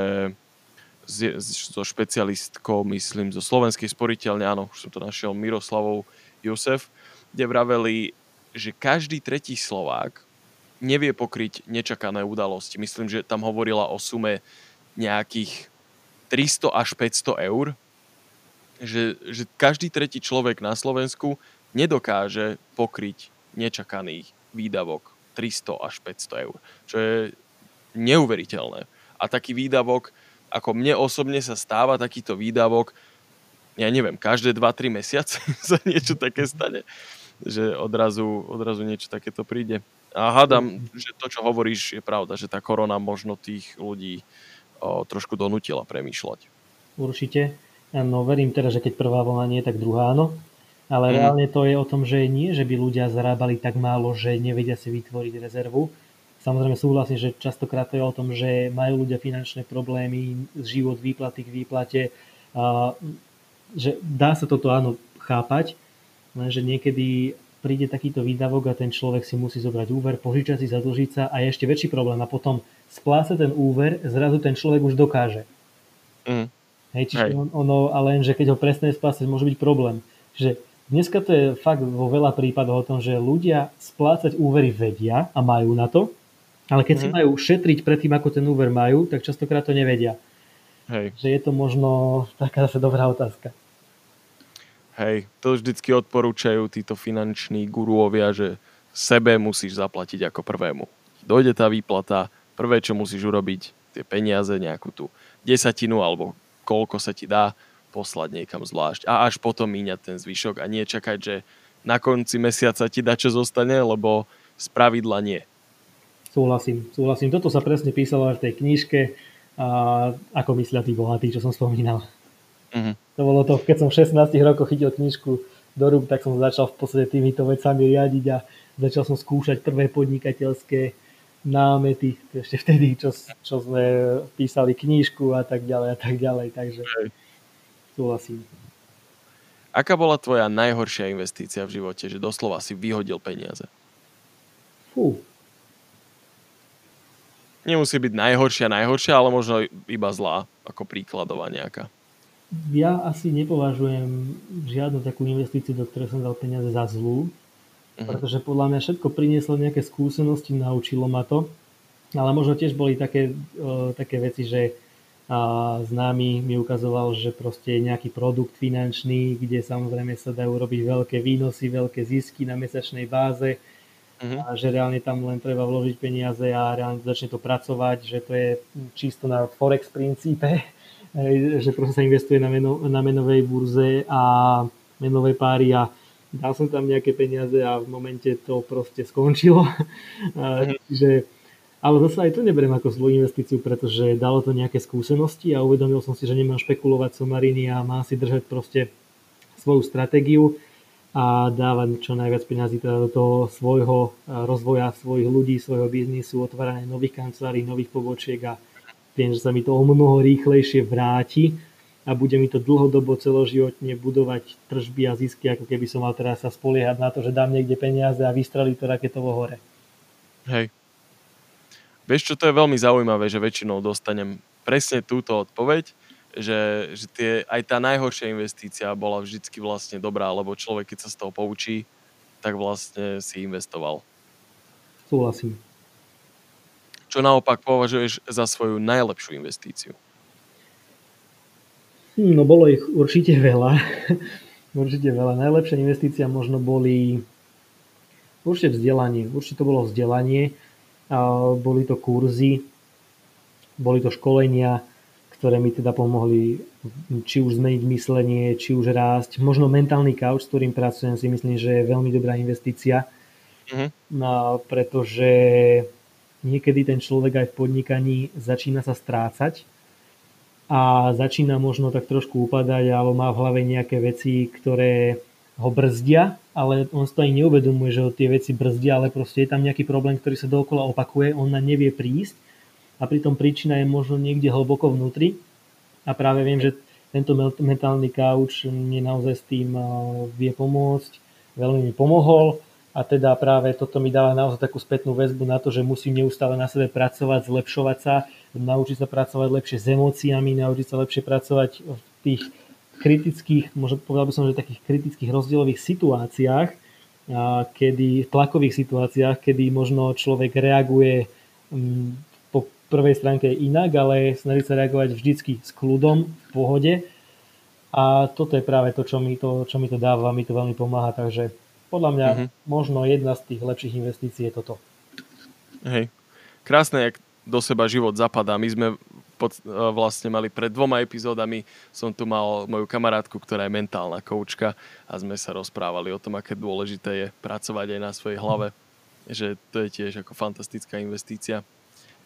S1: so špecialistkou, myslím, zo Slovenskej sporiteľne, áno, už som to našiel, Miroslavou Josef, kde vraveli, že každý tretí Slovák nevie pokryť nečakané udalosti. Myslím, že tam hovorila o sume nejakých 300 až 500 eur, že, že každý tretí človek na Slovensku nedokáže pokryť nečakaných výdavok 300 až 500 eur, čo je neuveriteľné. A taký výdavok, ako mne osobne sa stáva takýto výdavok, ja neviem, každé 2-3 mesiace (laughs) sa niečo také stane, že odrazu, odrazu niečo takéto príde. A hádam, že to, čo hovoríš, je pravda, že tá korona možno tých ľudí o, trošku donutila premýšľať.
S2: Určite. No verím teda, že keď prvá vlna nie, tak druhá áno. Ale mm. reálne to je o tom, že nie, že by ľudia zarábali tak málo, že nevedia si vytvoriť rezervu. Samozrejme súhlasím, že častokrát to je o tom, že majú ľudia finančné problémy, život výplaty k výplate, a, že dá sa toto áno chápať, lenže niekedy príde takýto výdavok a ten človek si musí zobrať úver, požičať si, zadlžiť sa a je ešte väčší problém. A potom spláca ten úver, zrazu ten človek už dokáže. Mm. Hej, čiže on, ono, ale len, že keď ho presne splácať, môže byť problém. Že dneska to je fakt vo veľa prípadoch o tom, že ľudia splácať úvery vedia a majú na to, ale keď mm. si mhm. majú šetriť pred tým, ako ten úver majú, tak častokrát to nevedia. Hej. Že je to možno taká zase dobrá otázka.
S1: Hej, to vždycky odporúčajú títo finanční guruovia, že sebe musíš zaplatiť ako prvému. Dojde tá výplata, prvé, čo musíš urobiť, tie peniaze, nejakú tú desatinu alebo koľko sa ti dá, poslať niekam zvlášť. A až potom míňať ten zvyšok a nie čakať, že na konci mesiaca ti dá čo zostane, lebo z pravidla nie.
S2: Súhlasím, súhlasím. Toto sa presne písalo aj v tej knižke, a ako myslia tí bohatí, čo som spomínal. Uh-huh. To bolo to, keď som v 16 rokoch chytil knižku do rúk, tak som začal v podstate týmito vecami riadiť a začal som skúšať prvé podnikateľské námety, ešte vtedy, čo, čo sme písali knižku a tak ďalej a tak ďalej, takže súhlasím.
S1: Aká bola tvoja najhoršia investícia v živote, že doslova si vyhodil peniaze?
S2: Fú.
S1: Nemusí byť najhoršia, najhoršia, ale možno iba zlá, ako príkladová nejaká.
S2: Ja asi nepovažujem žiadnu takú investíciu, do ktorej som dal peniaze za zlú, uh-huh. pretože podľa mňa všetko prinieslo nejaké skúsenosti, naučilo ma to, ale možno tiež boli také, uh, také veci, že a známy mi ukazoval, že proste nejaký produkt finančný, kde samozrejme sa dajú robiť veľké výnosy, veľké zisky na mesačnej báze uh-huh. a že reálne tam len treba vložiť peniaze a reálne začne to pracovať, že to je čisto na Forex princípe (laughs) že proste sa investuje na, meno, na menovej burze a menovej páry a dal som tam nejaké peniaze a v momente to proste skončilo. (laughs) Mhm. Čiže, ale zase aj to neberiem ako zlú investíciu, pretože dalo to nejaké skúsenosti a uvedomil som si, že nemám špekulovať somariny a mám si držať proste svoju stratégiu a dávať čo najviac peniazy teda do toho svojho rozvoja, svojich ľudí, svojho biznisu, otvárania nových kancelárií, nových pobočiek a viem, že sa mi to o mnoho rýchlejšie vráti a bude mi to dlhodobo celoživotne budovať tržby a zisky, ako keby som mal teraz sa spoliehať na to, že dám niekde peniaze a vystrelí to raketovo hore.
S1: Hej. Vieš čo, to je veľmi zaujímavé, že väčšinou dostanem presne túto odpoveď, že, že tie, aj tá najhoršia investícia bola vždycky vlastne dobrá, lebo človek, keď sa z toho poučí, tak vlastne si investoval.
S2: Súhlasím.
S1: Čo naopak považuješ za svoju najlepšiu investíciu?
S2: Hm, no bolo ich určite veľa. (laughs) určite veľa. Najlepšia investícia možno boli určite vzdelanie. Určite to bolo vzdelanie. Boli to kurzy, boli to školenia, ktoré mi teda pomohli či už zmeniť myslenie, či už rásť. Možno mentálny couch, s ktorým pracujem, si myslím, že je veľmi dobrá investícia. Uh-huh. No, pretože niekedy ten človek aj v podnikaní začína sa strácať a začína možno tak trošku upadať alebo má v hlave nejaké veci, ktoré ho brzdia, ale on si to ani neuvedomuje, že ho tie veci brzdia, ale proste je tam nejaký problém, ktorý sa dookola opakuje, on na nevie prísť a pritom príčina je možno niekde hlboko vnútri. A práve viem, že tento mentálny kauč mne naozaj s tým vie pomôcť, veľmi mi pomohol. A teda práve toto mi dáva naozaj takú spätnú väzbu na to, že musím neustále na sebe pracovať, zlepšovať sa, naučiť sa pracovať lepšie s emóciami, naučiť sa lepšie pracovať v tých kritických, možno povedal by som, že takých kritických rozdielových situáciách, kedy, v tlakových situáciách, kedy možno človek reaguje mm, prvej stránke inak, ale snaží sa reagovať vždycky s kľudom, v pohode. A toto je práve to, čo mi to, čo mi to dáva, mi to veľmi pomáha, takže podľa mňa uh-huh. možno jedna z tých lepších investícií je toto.
S1: Hej. Krásne, jak do seba život zapadá. My sme pod, e, vlastne mali pred dvoma epizódami, som tu mal moju kamarátku, ktorá je mentálna koučka a sme sa rozprávali o tom, aké dôležité je pracovať aj na svojej hlave. Že to je tiež ako fantastická investícia.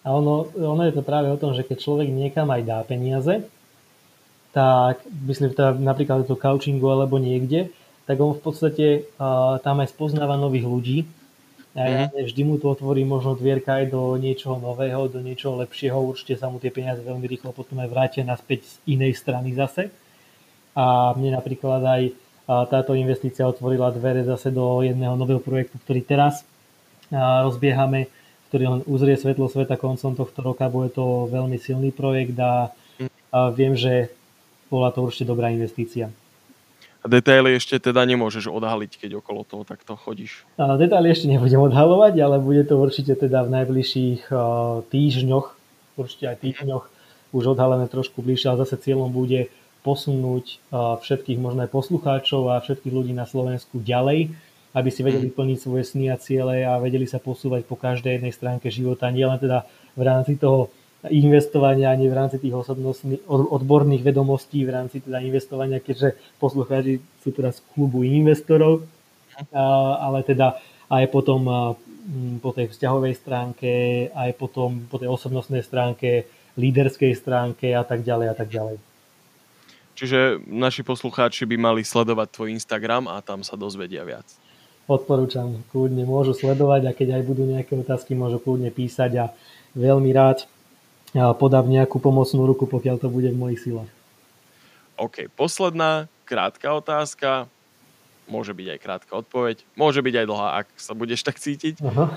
S2: A ono, ono je to práve o tom, že keď človek niekam aj dá peniaze, tak myslím teda napríklad do coachingu alebo niekde, tak on v podstate uh, tam aj spoznáva nových ľudí. A mm-hmm. vždy mu to otvorí možno dvierka aj do niečoho nového, do niečoho lepšieho. Určite sa mu tie peniaze veľmi rýchlo potom aj vrátia naspäť z inej strany zase. A mne napríklad aj uh, táto investícia otvorila dvere zase do jedného nového projektu, ktorý teraz uh, rozbiehame, ktorý len uzrie svetlo sveta koncom tohto roka. Bude to veľmi silný projekt a, a viem, že bola to určite dobrá investícia.
S1: A detaily ešte teda nemôžeš odhaliť, keď okolo toho takto chodíš.
S2: A detaily ešte nebudem odhalovať, ale bude to určite teda v najbližších týždňoch, určite aj týždňoch, už odhalené trošku bližšie, ale zase cieľom bude posunúť všetkých možné poslucháčov a všetkých ľudí na Slovensku ďalej, aby si vedeli mhm. plniť svoje sny a ciele a vedeli sa posúvať po každej jednej stránke života, nielen teda v rámci toho investovania ani v rámci tých odborných vedomostí, v rámci teda investovania, keďže poslucháči sú teraz z klubu investorov, ale teda aj potom po tej vzťahovej stránke, aj potom po tej osobnostnej stránke, líderskej stránke a tak ďalej a tak ďalej.
S1: Čiže naši poslucháči by mali sledovať tvoj Instagram a tam sa dozvedia viac.
S2: Odporúčam, kľudne môžu sledovať a keď aj budú nejaké otázky, môžu kľudne písať a veľmi rád podám nejakú pomocnú ruku, pokiaľ to bude v mojich silách.
S1: OK, posledná krátka otázka. Môže byť aj krátka odpoveď. Môže byť aj dlhá, ak sa budeš tak cítiť. Aha.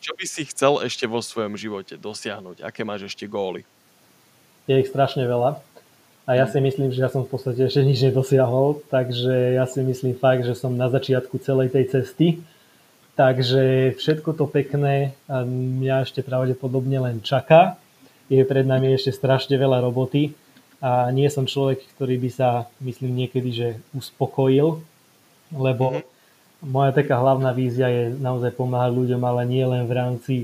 S1: Čo by si chcel ešte vo svojom živote dosiahnuť? Aké máš ešte góly?
S2: Je ich strašne veľa. A ja si myslím, že ja som v podstate ešte nič nedosiahol, takže ja si myslím fakt, že som na začiatku celej tej cesty. Takže všetko to pekné mňa ešte pravdepodobne len čaká je pred nami ešte strašne veľa roboty a nie som človek, ktorý by sa, myslím niekedy, že uspokojil, lebo mm-hmm. moja taká hlavná vízia je naozaj pomáhať ľuďom, ale nie len v rámci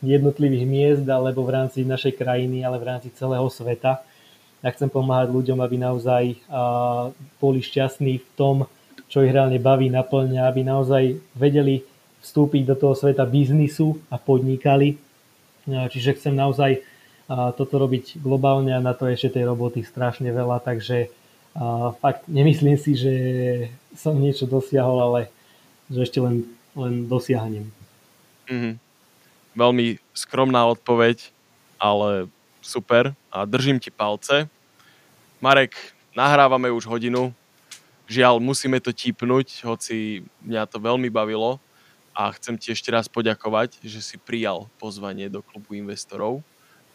S2: jednotlivých miest alebo v rámci našej krajiny, ale v rámci celého sveta. Ja chcem pomáhať ľuďom, aby naozaj boli šťastní v tom, čo ich reálne baví, naplňa, aby naozaj vedeli vstúpiť do toho sveta biznisu a podnikali. Čiže chcem naozaj toto robiť globálne a na to ešte tej roboty strašne veľa, takže fakt nemyslím si, že som niečo dosiahol, ale že ešte len, len dosiahnem.
S1: Mm-hmm. Veľmi skromná odpoveď, ale super a držím ti palce. Marek, nahrávame už hodinu. Žiaľ, musíme to tipnúť, hoci mňa to veľmi bavilo a chcem ti ešte raz poďakovať, že si prijal pozvanie do klubu investorov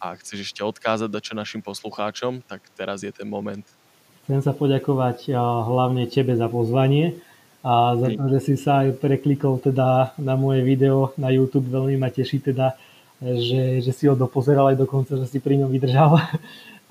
S1: a chceš ešte odkázať čo našim poslucháčom, tak teraz je ten moment.
S2: Chcem sa poďakovať hlavne tebe za pozvanie a za to, že si sa aj preklikol teda na moje video na YouTube. Veľmi ma teší teda, že, že si ho dopozeral aj dokonca, že si pri ňom vydržal.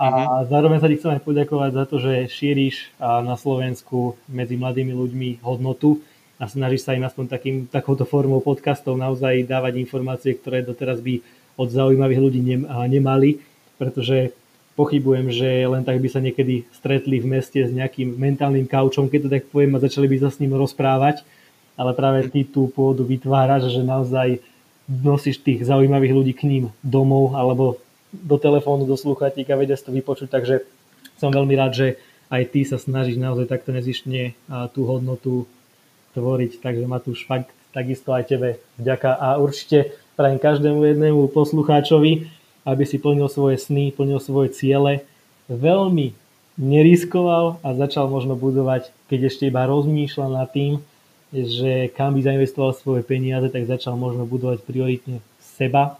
S2: A mm-hmm. zároveň sa ti chcem aj poďakovať za to, že šíriš na Slovensku medzi mladými ľuďmi hodnotu a snažíš sa im aspoň takým, takouto formou podcastov naozaj dávať informácie, ktoré doteraz by od zaujímavých ľudí nemali, pretože pochybujem, že len tak by sa niekedy stretli v meste s nejakým mentálnym kaučom, keď to tak poviem, a začali by sa s ním rozprávať, ale práve ty tú pôdu vytváraš, že naozaj nosíš tých zaujímavých ľudí k ním domov alebo do telefónu, do sluchatíka, vedia si to vypočuť, takže som veľmi rád, že aj ty sa snažíš naozaj takto nezištne tú hodnotu tvoriť, takže Matúš, fakt takisto aj tebe vďaka. A určite prajem každému jednému poslucháčovi, aby si plnil svoje sny, plnil svoje ciele, veľmi neriskoval a začal možno budovať, keď ešte iba rozmýšľal nad tým, že kam by zainvestoval svoje peniaze, tak začal možno budovať prioritne seba,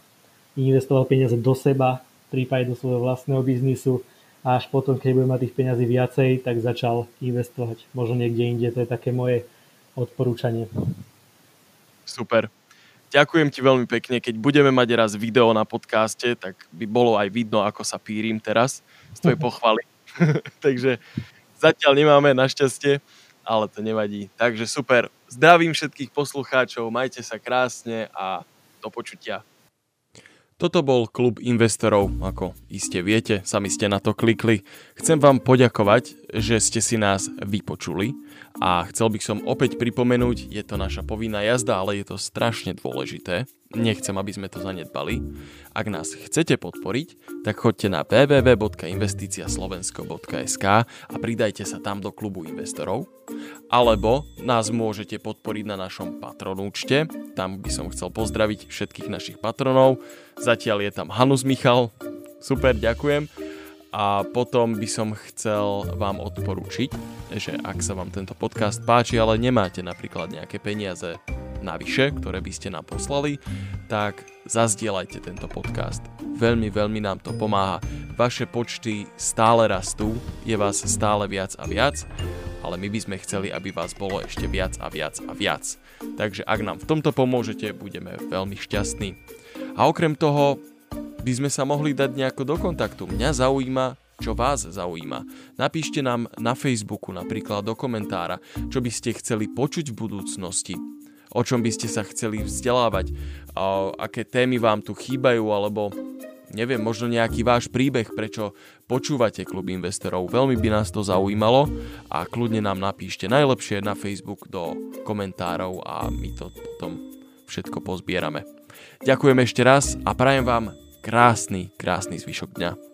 S2: investoval peniaze do seba, prípade do svojho vlastného biznisu a až potom, keď bude mať tých peniazí viacej, tak začal investovať možno niekde inde. To je také moje odporúčanie.
S1: Super. Ďakujem ti veľmi pekne. Keď budeme mať raz video na podcaste, tak by bolo aj vidno, ako sa pírim teraz z tvojej (laughs) pochvaly. (laughs) Takže zatiaľ nemáme našťastie, ale to nevadí. Takže super. Zdravím všetkých poslucháčov, majte sa krásne a do počutia. Toto bol klub investorov, ako iste viete, sami ste na to klikli. Chcem vám poďakovať, že ste si nás vypočuli a chcel by som opäť pripomenúť, je to naša povinná jazda, ale je to strašne dôležité. Nechcem, aby sme to zanedbali. Ak nás chcete podporiť, tak choďte na www.investiciaslovensko.sk a pridajte sa tam do klubu investorov. Alebo nás môžete podporiť na našom patronúčte, tam by som chcel pozdraviť všetkých našich patronov. Zatiaľ je tam Hanus Michal, super, ďakujem. A potom by som chcel vám odporučiť, že ak sa vám tento podcast páči, ale nemáte napríklad nejaké peniaze navyše, ktoré by ste nám poslali, tak zazdielajte tento podcast. Veľmi, veľmi nám to pomáha. Vaše počty stále rastú, je vás stále viac a viac ale my by sme chceli, aby vás bolo ešte viac a viac a viac. Takže ak nám v tomto pomôžete, budeme veľmi šťastní. A okrem toho by sme sa mohli dať nejako do kontaktu. Mňa zaujíma, čo vás zaujíma. Napíšte nám na Facebooku napríklad do komentára, čo by ste chceli počuť v budúcnosti, o čom by ste sa chceli vzdelávať, aké témy vám tu chýbajú, alebo neviem, možno nejaký váš príbeh, prečo počúvate klub investorov. Veľmi by nás to zaujímalo a kľudne nám napíšte najlepšie na Facebook do komentárov a my to potom všetko pozbierame. Ďakujem ešte raz a prajem vám krásny, krásny zvyšok dňa.